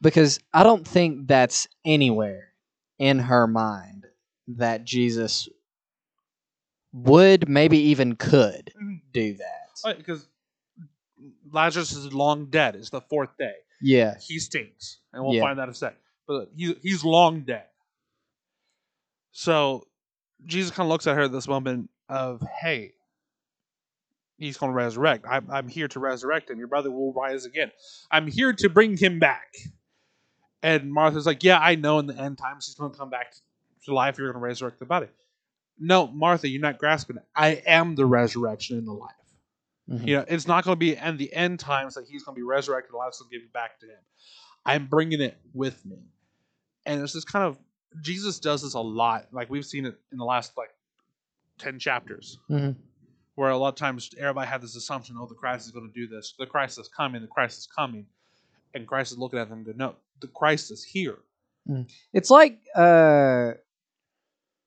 Because I don't think that's anywhere in her mind that Jesus would, maybe even could mm-hmm. do that. Because Lazarus is long dead. It's the fourth day. Yeah. He stinks. And we'll Yeah. find that in a sec. But he, he's long dead. So Jesus kind of looks at her at this moment of, hey, he's going to resurrect. I'm, I'm here to resurrect him. Your brother will rise again. I'm here to bring him back. And Martha's like, yeah, I know in the end times he's going to come back to life. You're going to resurrect the body. No, Martha, you're not grasping it. I am the resurrection and the life. Mhm. You know, it's not going to be in the end times that he's going to be resurrected and life's going to give it back to him. I'm bringing it with me. And it's just kind of, Jesus does this a lot. Like we've seen it in the last like 10 chapters, Mhm. where a lot of times everybody had this assumption, oh, the Christ is going to do this. The Christ is coming. The Christ is coming. And Christ is looking at them and go, no, the Christ is here. It's like uh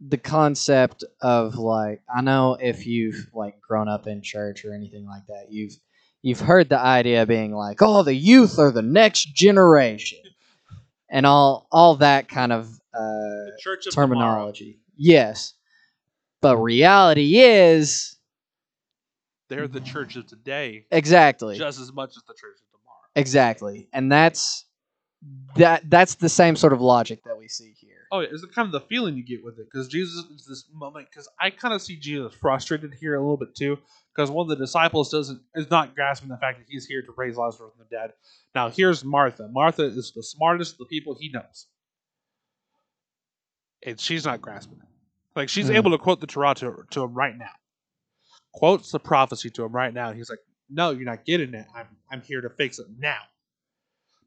the concept of like I know if you've like grown up in church or anything like that, you've you've heard the idea being like, oh, the youth are the next generation, and all all that kind of uh, The church of tomorrow. terminology. Yes, but reality is They're the church of today exactly just as much as the church of tomorrow. exactly, and that's that that's the same sort of logic that we see here. Oh, yeah, it's the kind of the feeling you get with it because Jesus is this moment. Because I kind of see Jesus frustrated here a little bit too, because one of the disciples doesn't is not grasping the fact that he's here to raise Lazarus from the dead. Now here's Martha. Martha is the smartest of the people he knows, and she's not grasping it. Like she's Mhm. able to quote the Torah to, to him right now, quotes the prophecy to him right now. He's like, "No, you're not getting it. I'm I'm here to fix it now,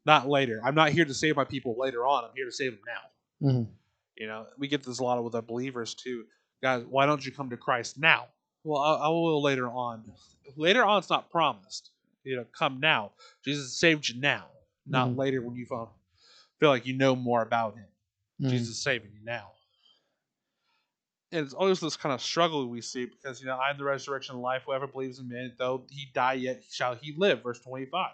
not later. I'm not here to save my people later on. I'm here to save them now." Mhm. You know, we get this a lot with our believers too. Guys, why don't you come to Christ now? Well, I, I will later on. Later on, it's not promised. You know, come now. Jesus saved you now, not Mhm. later when you feel, feel like you know more about Him. Mhm. Jesus is saving you now. And it's always this kind of struggle we see because, you know, I am the resurrection and life. Whoever believes in me, though he die, yet shall he live. Verse 25.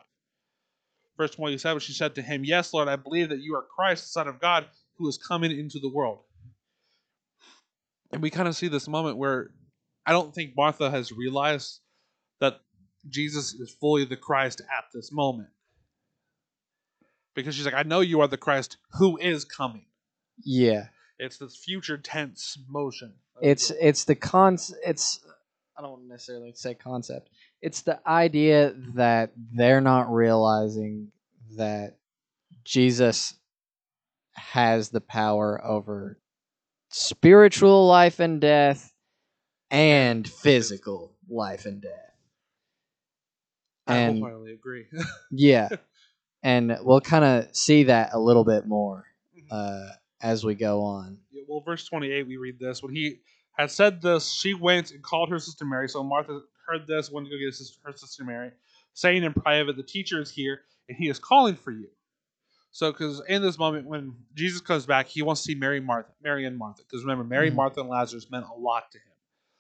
Verse 27, she said to him, Yes, Lord, I believe that you are Christ, the Son of God, who is coming into the world. And we kind of see this moment where I don't think Martha has realized that Jesus is fully the Christ at this moment. Because she's like, I know you are the Christ who is coming. Yeah. It's this future tense motion. it's it's the con it's i don't necessarily say concept it's the idea that they're not realizing that jesus has the power over spiritual life and death and physical life and death I and wholeheartedly agree. yeah and we'll kind of see that a little bit more uh, as we go on Yeah, well, verse 28, we read this. When he had said this, she went and called her sister Mary. So Martha heard this, went to go get her sister Mary. saying in private, The teacher is here and he is calling for you. So, because in this moment, when Jesus comes back, he wants to see Mary, Martha, Mary and Martha. Because remember, Mary, Mhm. Martha, and Lazarus meant a lot to him.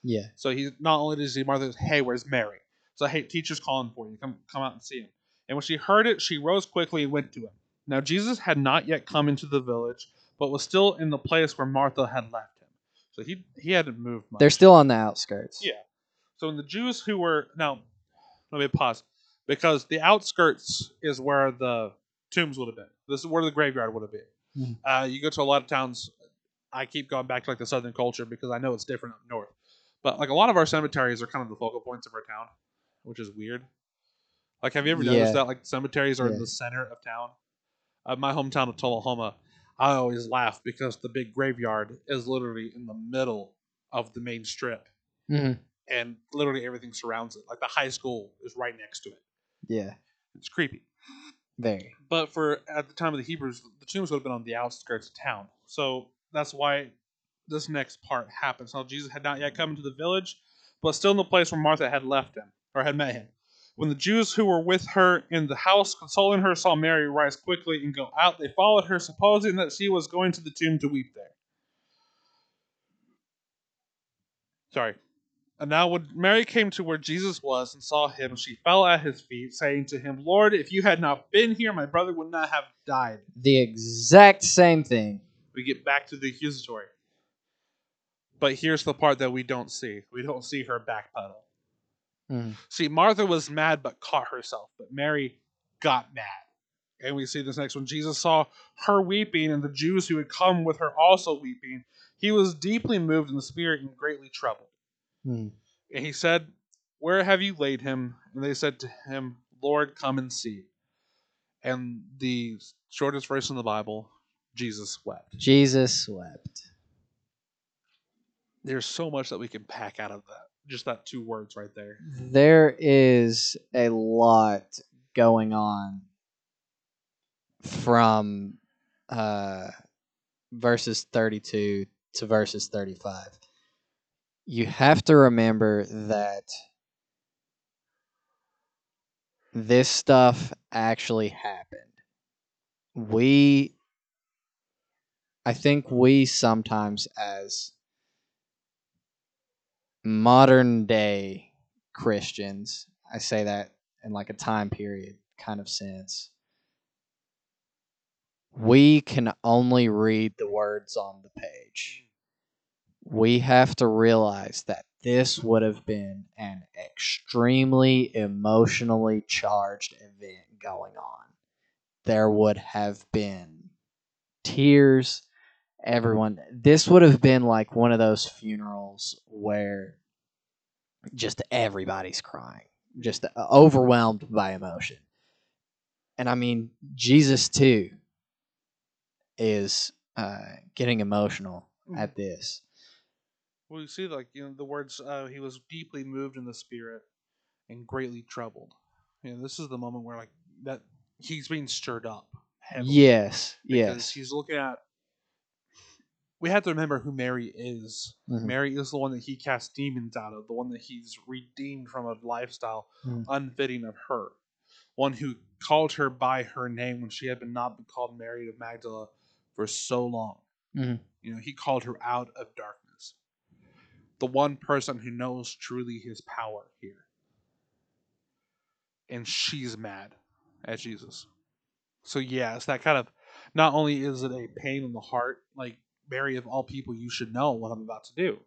Yeah. So he not only does he see Martha, hey, where's Mary? So hey, teacher's calling for you. Come come out and see him. And when she heard it, she rose quickly and went to him. Now Jesus had not yet come into the village, but was still in the place where Martha had left him. So he he hadn't moved much. They're still on the outskirts. Yeah. So when the Jews who were now, let me pause, because the outskirts is where the tombs would have been. This is where the graveyard would have been. Mhm. Uh, you go to a lot of towns. I keep going back to like the southern culture because I know it's different up north. But like a lot of our cemeteries are kind of the focal points of our town, which is weird. Like, have you ever Yeah. noticed that like cemeteries are in the center of town? Uh, my hometown of Tullahoma, I always laugh because the big graveyard is literally in the middle of the main strip hmm and literally everything surrounds it. Like the high school is right next to it. Yeah. It's creepy. Very. But for at the time of the Hebrews, the tombs would have been on the outskirts of town. So that's why this next part happens. Now Jesus had not yet come into the village, but still in the place where Martha had left him or had met him. When the Jews who were with her in the house consoling her saw Mary rise quickly and go out, they followed her, supposing that she was going to the tomb to weep there. Sorry. And now when Mary came to where Jesus was and saw him, she fell at his feet, saying to him, Lord, if you had not been here, my brother would not have died. The exact same thing. We get back to the accusatory. But here's the part that we don't see. We don't see her backpedal. Mhm. See, Martha was mad but caught herself, but Mary got mad. And we see this next one. Jesus saw her weeping, and the Jews who had come with her also weeping. He was deeply moved in the spirit and greatly troubled. Mhm. And he said, Where have you laid him? And they said to him, Lord, come and see. And the shortest verse in the Bible, Jesus wept. Jesus wept. There's so much that we can pack out of that. Just that two words right there. There is a lot going on from uh, verses 32 to verses 35. You have to remember that this stuff actually happened. We, I think we sometimes, as modern day Christians, I say that in like a time period kind of sense. We can only read the words on the page. We have to realize that this would have been an extremely emotionally charged event going on. There would have been tears, everyone this would have been like one of those funerals where just everybody's crying just uh, overwhelmed by emotion. And i mean jesus too is uh, getting emotional at this Well, you see, like, you know, the words, uh, he was deeply moved in the spirit and greatly troubled. You know, this is the moment where, like, that he's being stirred up. heavily. yes yes he's looking at. We have to remember who Mary is. Mhm. Mary is the one that he cast demons out of, the one that he's redeemed from a lifestyle Mhm. unfitting of her, one who called her by her name when she had been not been called Mary of Magdala for so long. Mhm. You know, he called her out of darkness. The one person who knows truly his power here. And she's mad at Jesus. So yeah, it's that kind of not only is it a pain in the heart, like Mary of all people, you should know what I'm about to do.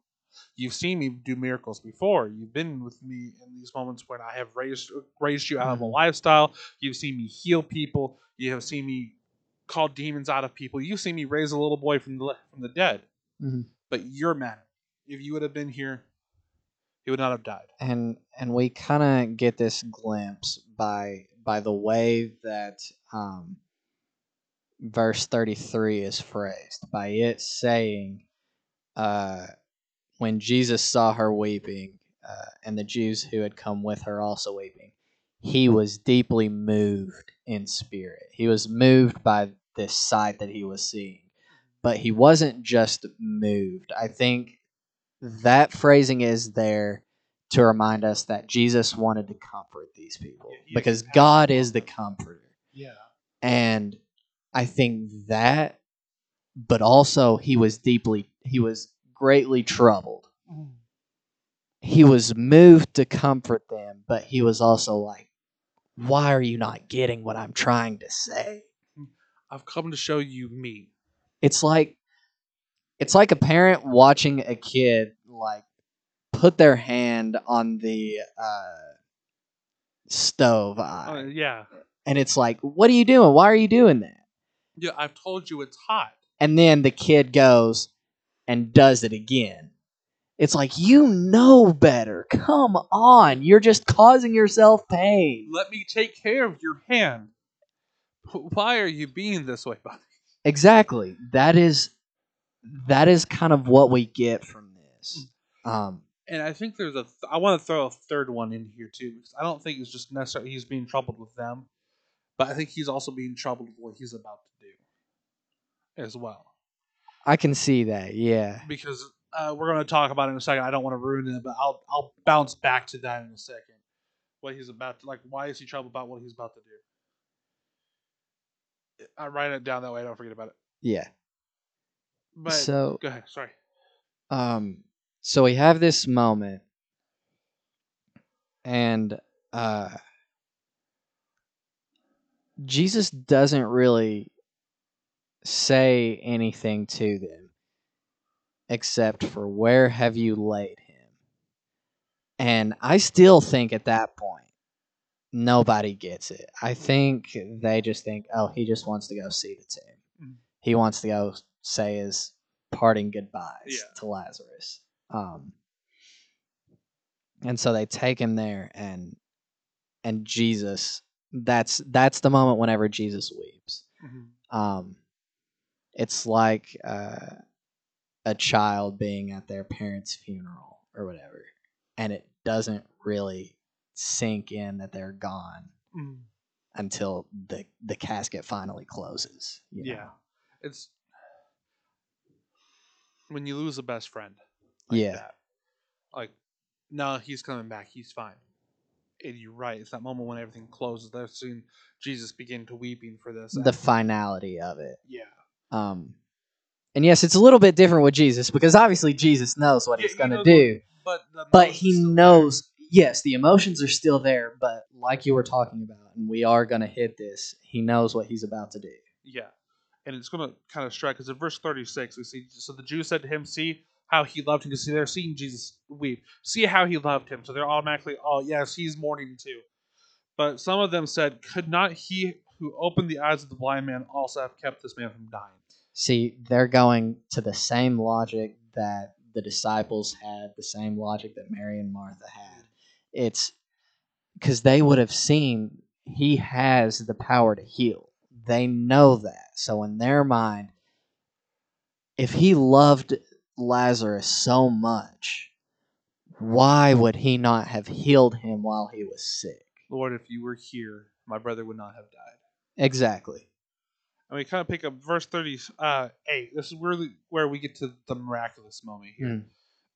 You've seen me do miracles before. You've been with me in these moments when I have raised raised you out of a Mhm. lifestyle. You've seen me heal people. You have seen me call demons out of people. You've seen me raise a little boy from the from the dead. Mhm. But you're mad. If you would have been here, he would not have died. and and we kind of get this glimpse by by the way that um, verse 33 is phrased by it saying uh, when jesus saw her weeping uh, and the jews who had come with her also weeping he was deeply moved in spirit. He was moved by this sight that he was seeing. But he wasn't just moved. I think that phrasing is there to remind us that Jesus wanted to comfort these people Yeah, because God is the comforter. Yeah. And I think that, but also he was deeply, he was greatly troubled. Mm. He was moved to comfort them, but he was also like, why are you not getting what I'm trying to say? Mm. I've come to show you me. It's like, it's like a parent watching a kid like put their hand on the uh, stove eye. Uh, yeah. and it's like, what are you doing? Why are you doing that? Yeah, I've told you it's hot. And then the kid goes and does it again. It's like, you know better. Come on. You're just causing yourself pain. Let me take care of your hand. Why are you being this way, buddy? Exactly. That is that is kind of what we get from this. Um And I think there's a. Th- I want to throw a third one in here too because I don't think it's just necessarily he's being troubled with them, but I think he's also being troubled with what he's about to do, as well. I can see that. Yeah. Because uh, we're going to talk about it in a second. I don't want to ruin it, but I'll I'll bounce back to that in a second. What he's about to like. Why is he troubled about what he's about to do? I write it down that way. I don't forget about it. Yeah. But so go ahead. Sorry. um so we have this moment and uh Jesus doesn't really say anything to them except for where have you laid him and I still think at that point nobody gets it. I think they just think oh he just wants to go see the tomb. Mhm. He wants to go say his parting goodbyes Yeah. to Lazarus. Um, and so they take him there, and and Jesus. That's that's the moment whenever Jesus weeps. Mhm. Um, it's like uh, a child being at their parents' funeral or whatever, and it doesn't really sink in that they're gone Mhm. until the the casket finally closes. you know? Yeah, it's when you lose a best friend. Yeah. that. Like, no, he's coming back. He's fine. And you're right. It's that moment when everything closes. They're seeing Jesus begin to weeping for this. the finality of it. yeah. Um, and yes, it's a little bit different with Jesus because obviously Jesus knows what Yeah, he's going to do, But the but he still there. knows. Yes, the emotions are still there, but like you were talking about, and we are going to hit this. He knows what he's about to do. Yeah. And it's going to kind of strike because in verse 36, we see, so the Jews said to him, See how he loved him. Because they're seeing Jesus weep. See how he loved him. So they're automatically, oh, yes, he's mourning too. But some of them said, Could not he who opened the eyes of the blind man also have kept this man from dying? See, they're going to the same logic that the disciples had, the same logic that Mary and Martha had. It's because they would have seen he has the power to heal. They know that. So, in their mind, if he loved Lazarus so much, why would he not have healed him while he was sick? Lord, if you were here, my brother would not have died. Exactly. And we kind of pick up verse 38. This is really where we get to the miraculous moment here.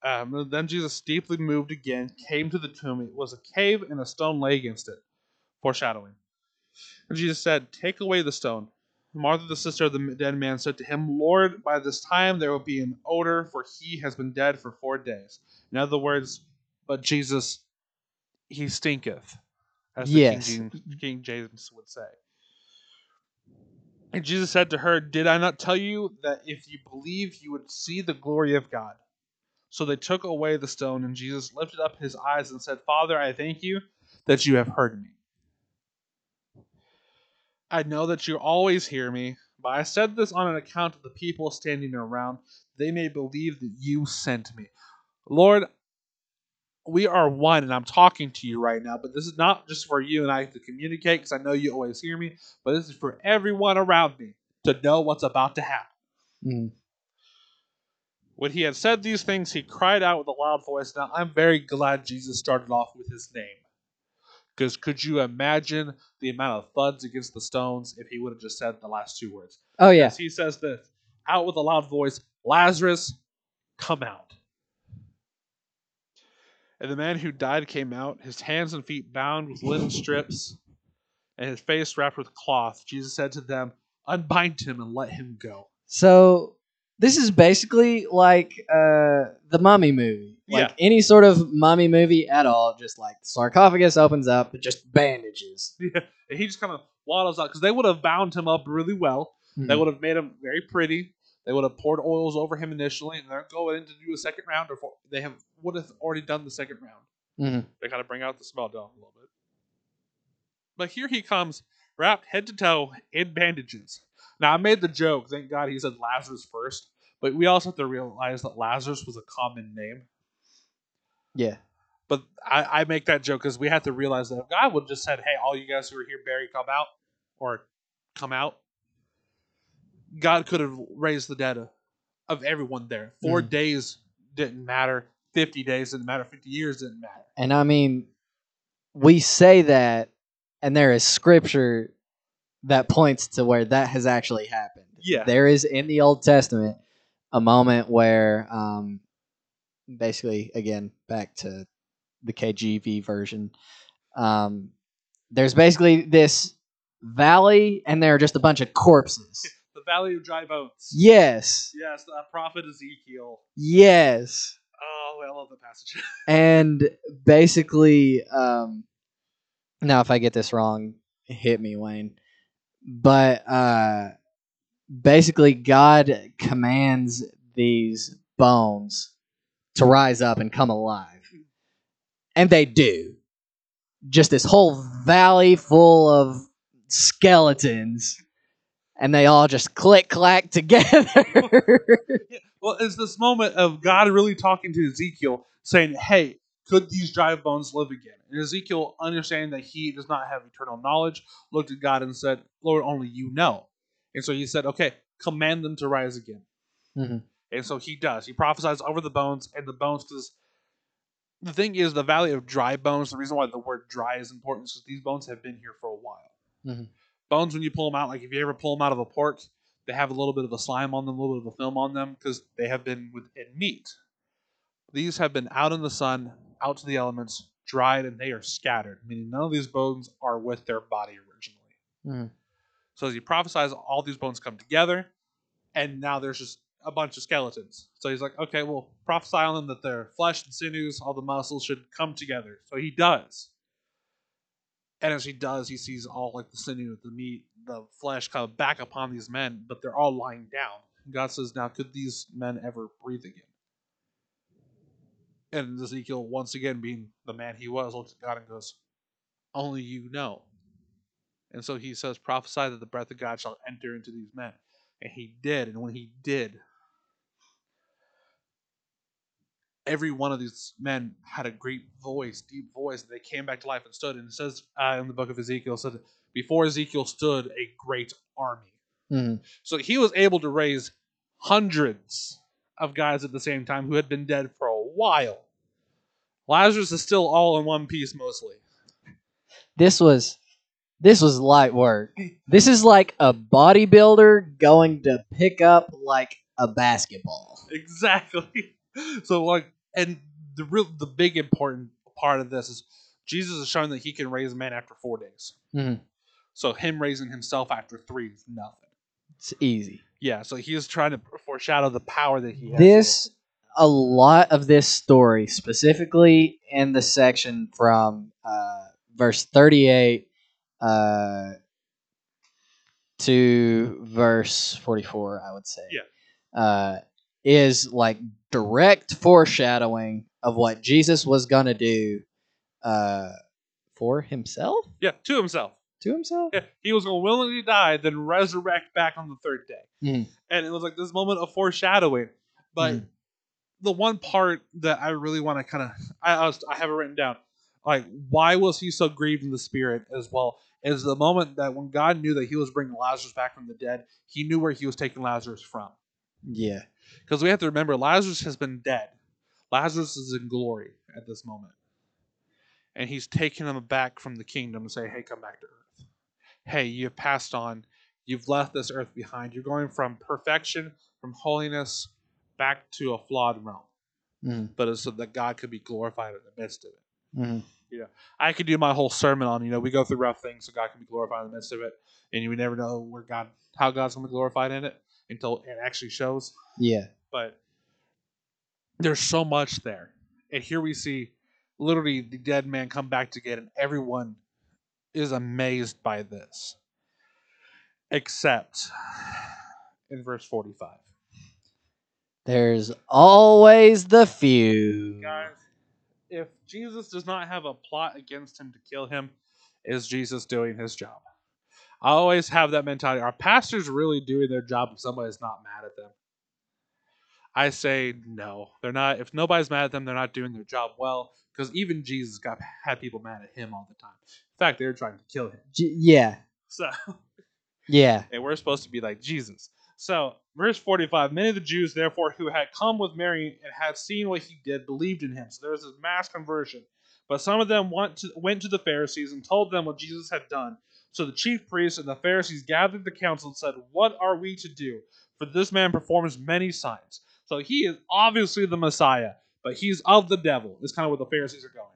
Um, then Jesus, deeply moved again, came to the tomb. It was a cave, and a stone lay against it, foreshadowing. And Jesus said, Take away the stone. Martha, the sister of the dead man, said to him, Lord, by this time there will be an odor, for he has been dead for four days. In other words, but Jesus, he stinketh, as the Yes. King, James, King James would say. And Jesus said to her, Did I not tell you that if you believe, you would see the glory of God? So they took away the stone, and Jesus lifted up his eyes and said, Father, I thank you that you have heard me. I know that you always hear me, but I said this on an account of the people standing around. They may believe that you sent me. Lord, we are one, and I'm talking to you right now, but this is not just for you and I to communicate because I know you always hear me, but this is for everyone around me to know what's about to happen. Mm. When he had said these things, he cried out with a loud voice. Now, I'm very glad Jesus started off with his name. Because could you imagine the amount of thuds against the stones if he would have just said the last two words? Oh yeah. Yes, he says this out with a loud voice, Lazarus, come out. And the man who died came out, his hands and feet bound with linen strips, and his face wrapped with cloth. Jesus said to them, Unbind him and let him go. So this is basically like uh, the Mummy movie, like Yeah. any sort of Mummy movie at all. Just like sarcophagus opens up, but just bandages. Yeah. And he just kind of waddles out because they would have bound him up really well. They Mhm. would have made him very pretty. They would have poured oils over him initially, and they're going in to do a second round. Or they have would have already done the second round. Mhm. They kind of bring out the smell down a little bit. But here he comes, wrapped head to toe in bandages. Now I made the joke. Thank God he said Lazarus first. But we also have to realize that Lazarus was a common name. Yeah. But I, I make that joke because we have to realize that if God would have just said, "Hey, all you guys who are here, Barry, come out," or "Come out," God could have raised the dead of- everyone there. 4 Mhm. days didn't matter. Fifty days didn't matter. Fifty years didn't matter. And I mean, we say that, and there is scripture that points to where that has actually happened. Yeah. There is in the Old Testament a moment where, um, basically, again, back to the KJV version, um, there's basically this valley, and there are just a bunch of corpses. The Valley of Dry Bones. yes. Yes, the prophet Ezekiel. Yes. Oh, I love the passage. and basically um now if i get this wrong hit me wayne but uh basically god commands these bones to rise up and come alive. And they do. Just this whole valley full of skeletons. And they all just click clack together. Well, it's this moment of God really talking to Ezekiel, saying, "Hey, could these dry bones live again?" And Ezekiel, understanding that he does not have eternal knowledge, looked at God and said, "Lord, only you know." And so he said, "Okay, command them to rise again." Mhm. And so he does. He prophesies over the bones, and the bones, because the thing is, the valley of dry bones. The reason why the word "dry" is important is because these bones have been here for a while. Mhm. Bones, when you pull them out, like if you ever pull them out of a pork, they have a little bit of a slime on them, a little bit of a film on them, because they have been within meat. These have been out in the sun, out to the elements, dried, and they are scattered, meaning none of these bones are with their body originally. Mhm. So as he prophesies, all these bones come together, and now there's just a bunch of skeletons. So he's like, okay, well, prophesy on them that their flesh and sinews, all the muscles should come together. So he does. And as he does, he sees all like the sinew, the meat, the flesh come back upon these men, but they're all lying down. God says, Now, could these men ever breathe again? And Ezekiel, once again being the man he was, looks at God and goes, Only you know. And so he says, Prophesy that the breath of God shall enter into these men. And he did. And when he did, every one of these men had a great voice, deep voice. and They came back to life and stood. And it says uh, in the book of Ezekiel, it said, Before Ezekiel stood a great army. Mhm. So he was able to raise hundreds of guys at the same time who had been dead for a while. Lazarus is still all in one piece mostly. this was this was light work. This is like a bodybuilder going to pick up like a basketball. Exactly. So like and the real the big important part of this is Jesus is showing that he can raise men after four days. Mhm. So him raising himself after three is nothing. It's easy. Yeah, so he is trying to foreshadow the power that he has. This a lot of this story, specifically in the section from uh, verse thirty-eight uh, to verse forty-four, I would say. Yeah. Uh, is like direct foreshadowing of what Jesus was gonna do uh, for himself. yeah, to himself. To himself. Yeah, he was going to willingly die, then resurrect back on the third day. Mhm. And it was like this moment of foreshadowing. But Mhm. The one part that I really want to kind of, I, I, was, I have it written down. Like, why was he so grieved in the spirit as well? Is the moment that when God knew that he was bringing Lazarus back from the dead, he knew where he was taking Lazarus from. Yeah. Because we have to remember, Lazarus has been dead. Lazarus is in glory at this moment. And he's taking him back from the kingdom and say, hey, come back to earth. Hey, you have passed on. You've left this earth behind. You're going from perfection, from holiness, back to a flawed realm. Mhm. but it's so that God could be glorified in the midst of it. Mhm. I could do my whole sermon on, you know, we go through rough things so God can be glorified in the midst of it, and you would never know where God, how God's going to be glorified in it until it actually shows. Yeah. But there's so much there, and here we see literally the dead man come back to get, and everyone is amazed by this, except in verse 45. There's always the few. guys, if Jesus does not have a plot against him to kill him, is Jesus doing his job? I always have that mentality. Are pastors really doing their job if somebody's not mad at them? I say no. They're not. If nobody's mad at them, they're not doing their job well. Because even Jesus got had people mad at him all the time. In fact, they were trying to kill him. J- yeah. So Yeah. and we're supposed to be like Jesus. So, verse 45 Many of the Jews, therefore, who had come with Mary and had seen what he did, believed in him. So there was this mass conversion. But some of them went to, went to the Pharisees and told them what Jesus had done. So the chief priests and the Pharisees gathered the council and said, What are we to do? For this man performs many signs. So he is obviously the Messiah, but he's of the devil, is kind of where the Pharisees are going.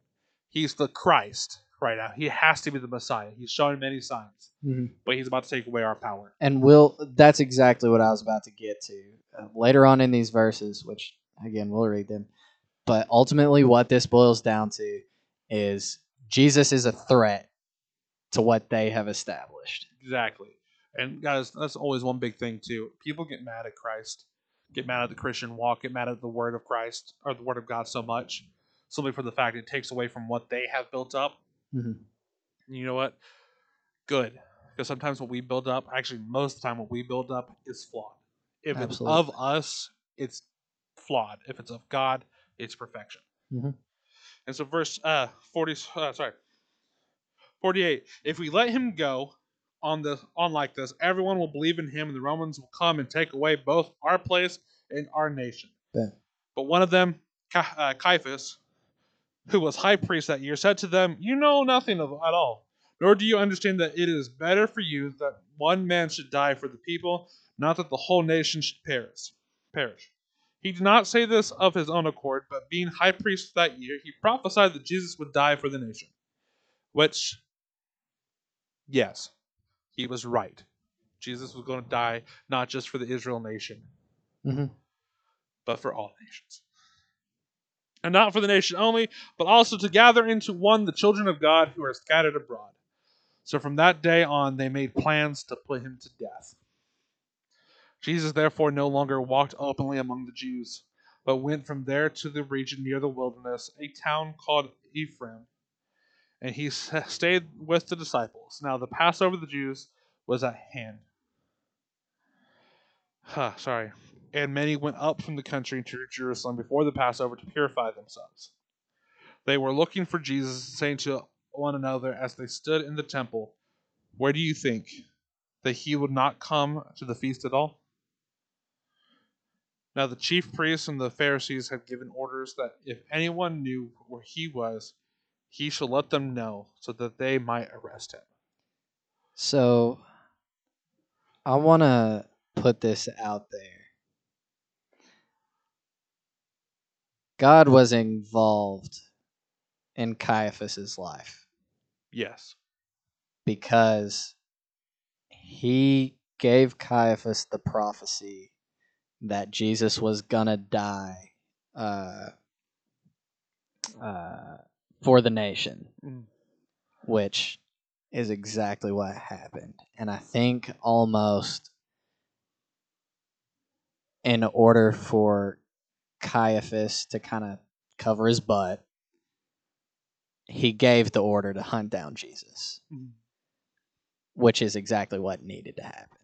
He's the Christ right now. He has to be the Messiah. He's showing many signs, Mhm. but he's about to take away our power. And we'll. That's exactly what I was about to get to uh, later on in these verses, which again we'll read them. But ultimately, what this boils down to is Jesus is a threat to what they have established. Exactly. And guys, that's always one big thing too. People get mad at Christ, get mad at the Christian walk, get mad at the word of Christ or the word of God so much, simply for the fact it takes away from what they have built up. Mhm. And you know what? Good. Because sometimes what we build up, actually most of the time what we build up is flawed. If Absolutely. it's of us, it's flawed. If it's of God, it's perfection. Mhm. And so verse uh 40 uh, sorry. 48. If we let him go on this, on like this, everyone will believe in him and the Romans will come and take away both our place and our nation. Yeah. But one of them, uh, Caiaphas, who was high priest that year, said to them, You know nothing of at all, nor do you understand that it is better for you that one man should die for the people, not that the whole nation should perish. Perish. He did not say this of his own accord, but being high priest that year, he prophesied that Jesus would die for the nation. Which, yes, he was right. Jesus was going to die not just for the Israel nation, Mhm. but for all nations. And not for the nation only, but also to gather into one the children of God who are scattered abroad. So from that day on, they made plans to put him to death. Jesus therefore no longer walked openly among the Jews, but went from there to the region near the wilderness, a town called Ephraim. And he stayed with the disciples. Now the Passover of the Jews was at hand. Huh, sorry. And many went up from the country to Jerusalem before the Passover to purify themselves. They were looking for Jesus, saying to one another as they stood in the temple, Where do you think that he would not come to the feast at all? Now the chief priests and the Pharisees had given orders that if anyone knew where he was, he should let them know, so that they might arrest him. So I want to put this out there. God was involved in Caiaphas's life Yes. because he gave Caiaphas the prophecy that Jesus was gonna die uh, uh, for the nation, Mm. which is exactly what happened. And I think almost in order for Caiaphas to kind of cover his butt, he gave the order to hunt down Jesus, Mhm. which is exactly what needed to happen.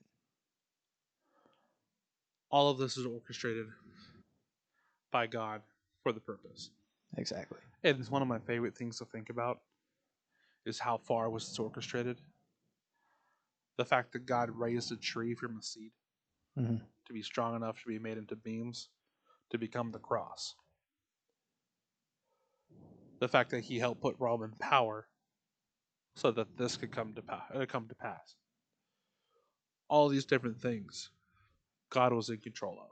All of this is orchestrated by God for the purpose. Exactly. And it's one of my favorite things to think about is how far was this orchestrated. The fact that God raised a tree from a seed Mhm. to be strong enough to be made into beams to become the cross. The fact that He helped put Rome in power so that this could come to pa- uh, come to pass. All these different things, God was in control of.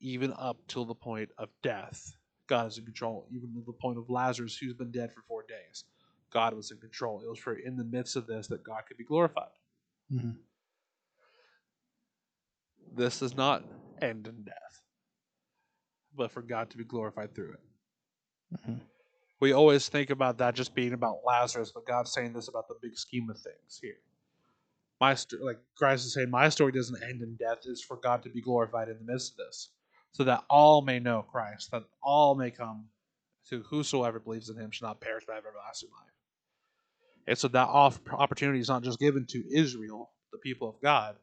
even up till the point of death, God is in control. Even to the point of Lazarus, who's been dead for four days, God was in control. It was for in the midst of this that God could be glorified. Mhm. This does not end in death, but for God to be glorified through it. Mhm. We always think about that just being about Lazarus, but God's saying this about the big scheme of things here. My sto- like Christ is saying, my story doesn't end in death. is for God to be glorified in the midst of this, so that all may know Christ, that all may come to whosoever believes in Him shall not perish but have everlasting life. And so that off- opportunity is not just given to Israel, the people of God,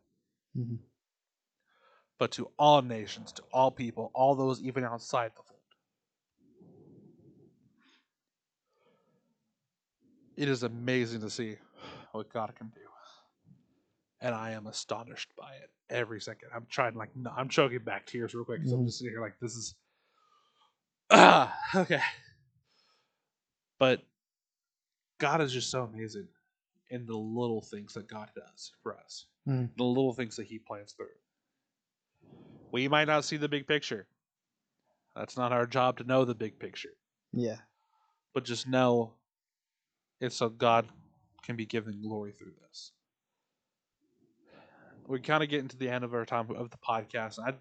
Mhm. But to all nations, to all people, all those even outside the fold. It is amazing to see what God can do. And I am astonished by it every second. I'm trying like no, I'm choking back tears real quick because I'm Mhm. just sitting here like this is ah okay. But God is just so amazing in the little things that God does for us. Mhm. The little things that He plans through. We might not see the big picture. That's not our job to know the big picture. Yeah. But just know it's so God can be given glory through this. We kind of get into the end of our time of the podcast. I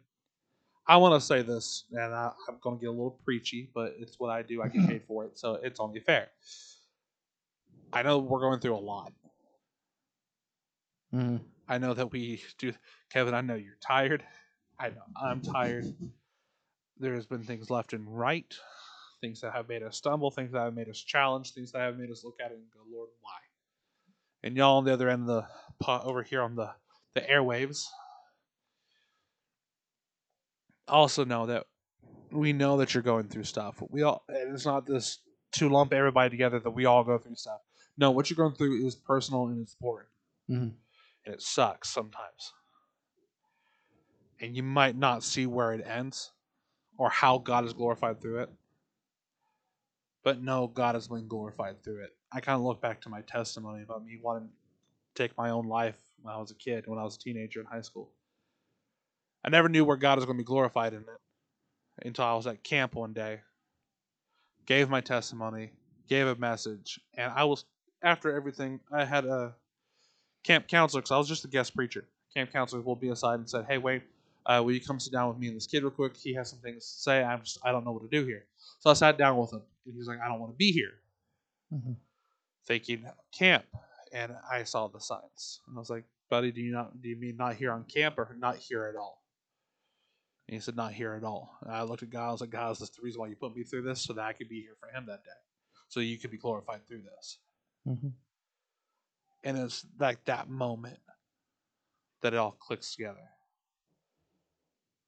I want to say this, and I, I'm going to get a little preachy, but it's what I do. I get paid for it, so it's only fair. I know we're going through a lot. Mhm. I know that we do. Kevin, I know you're tired. I know I'm tired. There's been things left and right, things that have made us stumble, things that have made us challenge, things that have made us look at it and go, Lord, why? And y'all on the other end of the pot over here on the, the airwaves also know that we know that you're going through stuff. We all, and it's not this to lump everybody together that we all go through stuff. No, what you're going through is personal and it's important Mhm. and it sucks sometimes. And you might not see where it ends or how God is glorified through it. But no, God has been glorified through it. I kind of look back to my testimony about me wanting to take my own life when I was a kid, when I was a teenager in high school. I never knew where God was going to be glorified in it until I was at camp one day, gave my testimony, gave a message, and I was, after everything, I had a camp counselor because I was just a guest preacher. Camp counselor pulled me aside and said, "Hey, Wayne, uh, will you come sit down with me and this kid real quick? He has some things to say. I'm just, I don't know what to do here." So I sat down with him, and he's like, "I don't want to be here," Mhm. thinking camp, and I saw the signs, and I was like, "Buddy, do you not do you mean not here on camp or not here at all?" And he said, "Not here at all." And I looked at God. I was like, "God, is this the reason why you put me through this, so that I could be here for Him that day, so you could be glorified through this?" Mhm. and it's like that moment that it all clicks together.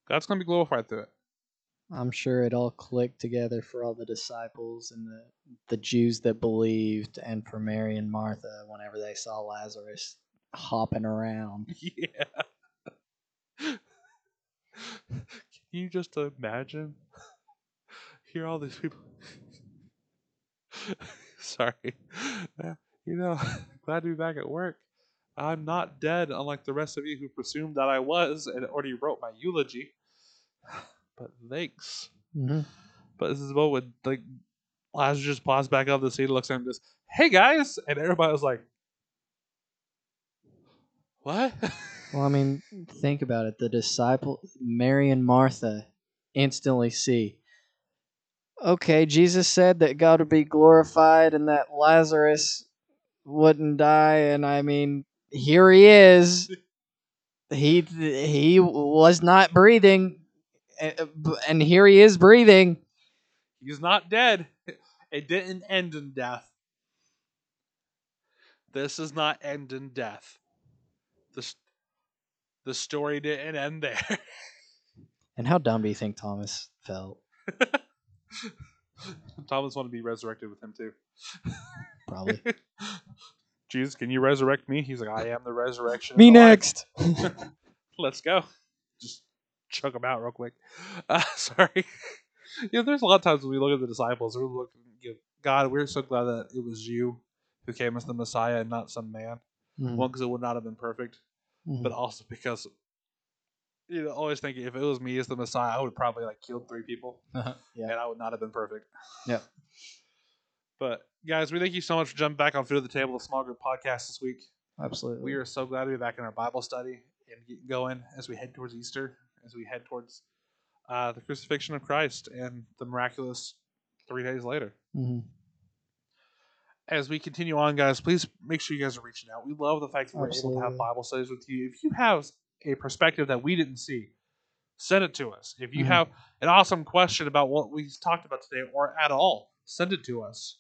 God's gonna be glorified through it. I'm sure it all clicked together for all the disciples and the the Jews that believed, and for Mary and Martha whenever they saw Lazarus hopping around. Yeah. Can you just imagine? Hear all these people. Sorry. You know, glad to be back at work. I'm not dead, unlike the rest of you who presumed that I was and already wrote my eulogy. But thanks. Mhm. But this is what would like Lazarus just pops back up the seat, looks at him, and goes, "Hey guys!" And everybody was like, "What?" Well, I mean, think about it. The disciple, Mary and Martha, instantly see. Okay, Jesus said that God would be glorified and that Lazarus wouldn't die, and I mean, here he is. He he was not breathing, Uh, and here he is breathing. He's not dead. It didn't end in death. This does not end in death. The, the story didn't end there. And how dumb do you think Thomas felt? Thomas wanted to be resurrected with him too. Probably. Jesus, can you resurrect me? He's like, I am the resurrection. Me the next. Let's go. Chuck them out real quick. Uh, sorry. you know, there's a lot of times when we look at the disciples, we look, you know, God, we're so glad that it was you who came as the Messiah and not some man. Mhm. One, because it would not have been perfect, Mhm. but also because you know, always thinking if it was me as the Messiah, I would probably like killed three people, yeah. and I would not have been perfect. Yeah. But guys, we thank you so much for jumping back on Food at the Table, the small group podcast this week. Absolutely. We are so glad to be back in our Bible study and getting going as we head towards Easter, as we head towards uh, the crucifixion of Christ and the miraculous three days later. Mhm. As we continue on, guys, please make sure you guys are reaching out. We love the fact that we're able to have Bible studies with you. If you have a perspective that we didn't see, send it to us. If you Mhm. have an awesome question about what we talked about today or at all, send it to us.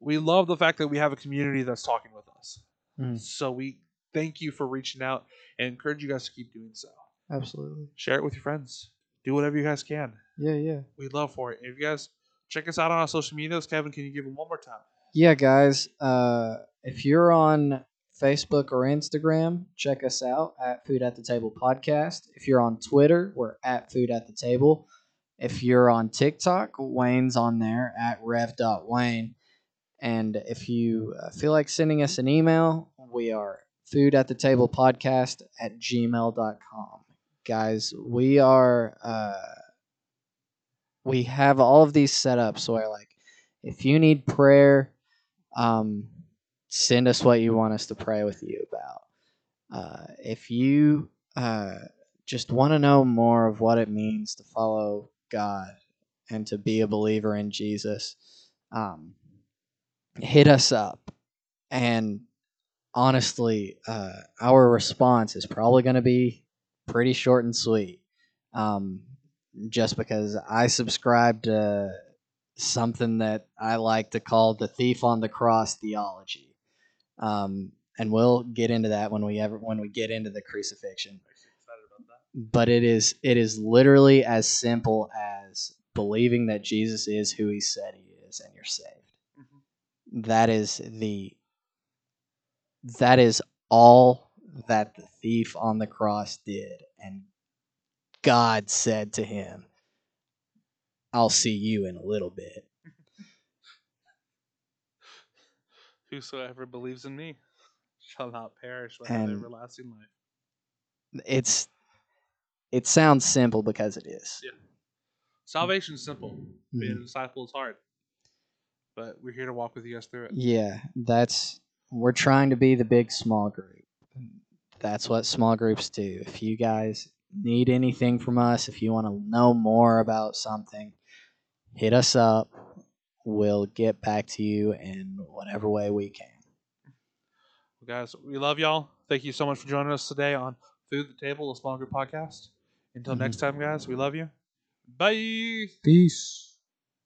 We love the fact that we have a community that's talking with us. Mhm. So we thank you for reaching out and encourage you guys to keep doing so. Absolutely. Share it with your friends. Do whatever you guys can. Yeah, yeah. We'd love for it. If you guys check us out on our social medias, Kevin, can you give them one more time? Yeah, guys. Uh, if you're on Facebook or Instagram, check us out at Food at the Table Podcast. If you're on Twitter, we're at Food at the Table. If you're on TikTok, Wayne's on there at rev.wayne. And if you uh, feel like sending us an email, we are food at the table podcast at gmail.com. Guys, we are, uh, we have all of these set up. So I like, if you need prayer, um, send us what you want us to pray with you about. Uh, if you uh, just want to know more of what it means to follow God and to be a believer in Jesus, um, hit us up. And honestly, uh, our response is probably going to be pretty short and sweet. Um, just because I subscribe to something that I like to call the thief on the cross theology. Um, and we'll get into that when we ever when we get into the crucifixion. Excited about that. But it is it is literally as simple as believing that Jesus is who he said he is and you're saved. That is the that is all that the thief on the cross did and God said to him, I'll see you in a little bit. Whosoever believes in me shall not perish but have everlasting life. It's it sounds simple because it is. Yeah. Salvation's simple. Being Mhm. a disciple is hard. But we're here to walk with you guys through it. Yeah, that's we're trying to be the big small group. That's what small groups do. If you guys need anything from us, if you want to know more about something, hit us up. We'll get back to you in whatever way we can. Well, guys, we love y'all. Thank you so much for joining us today on Food at the Table, a small group podcast. Until Mhm. next time, guys, we love you. Bye. Peace.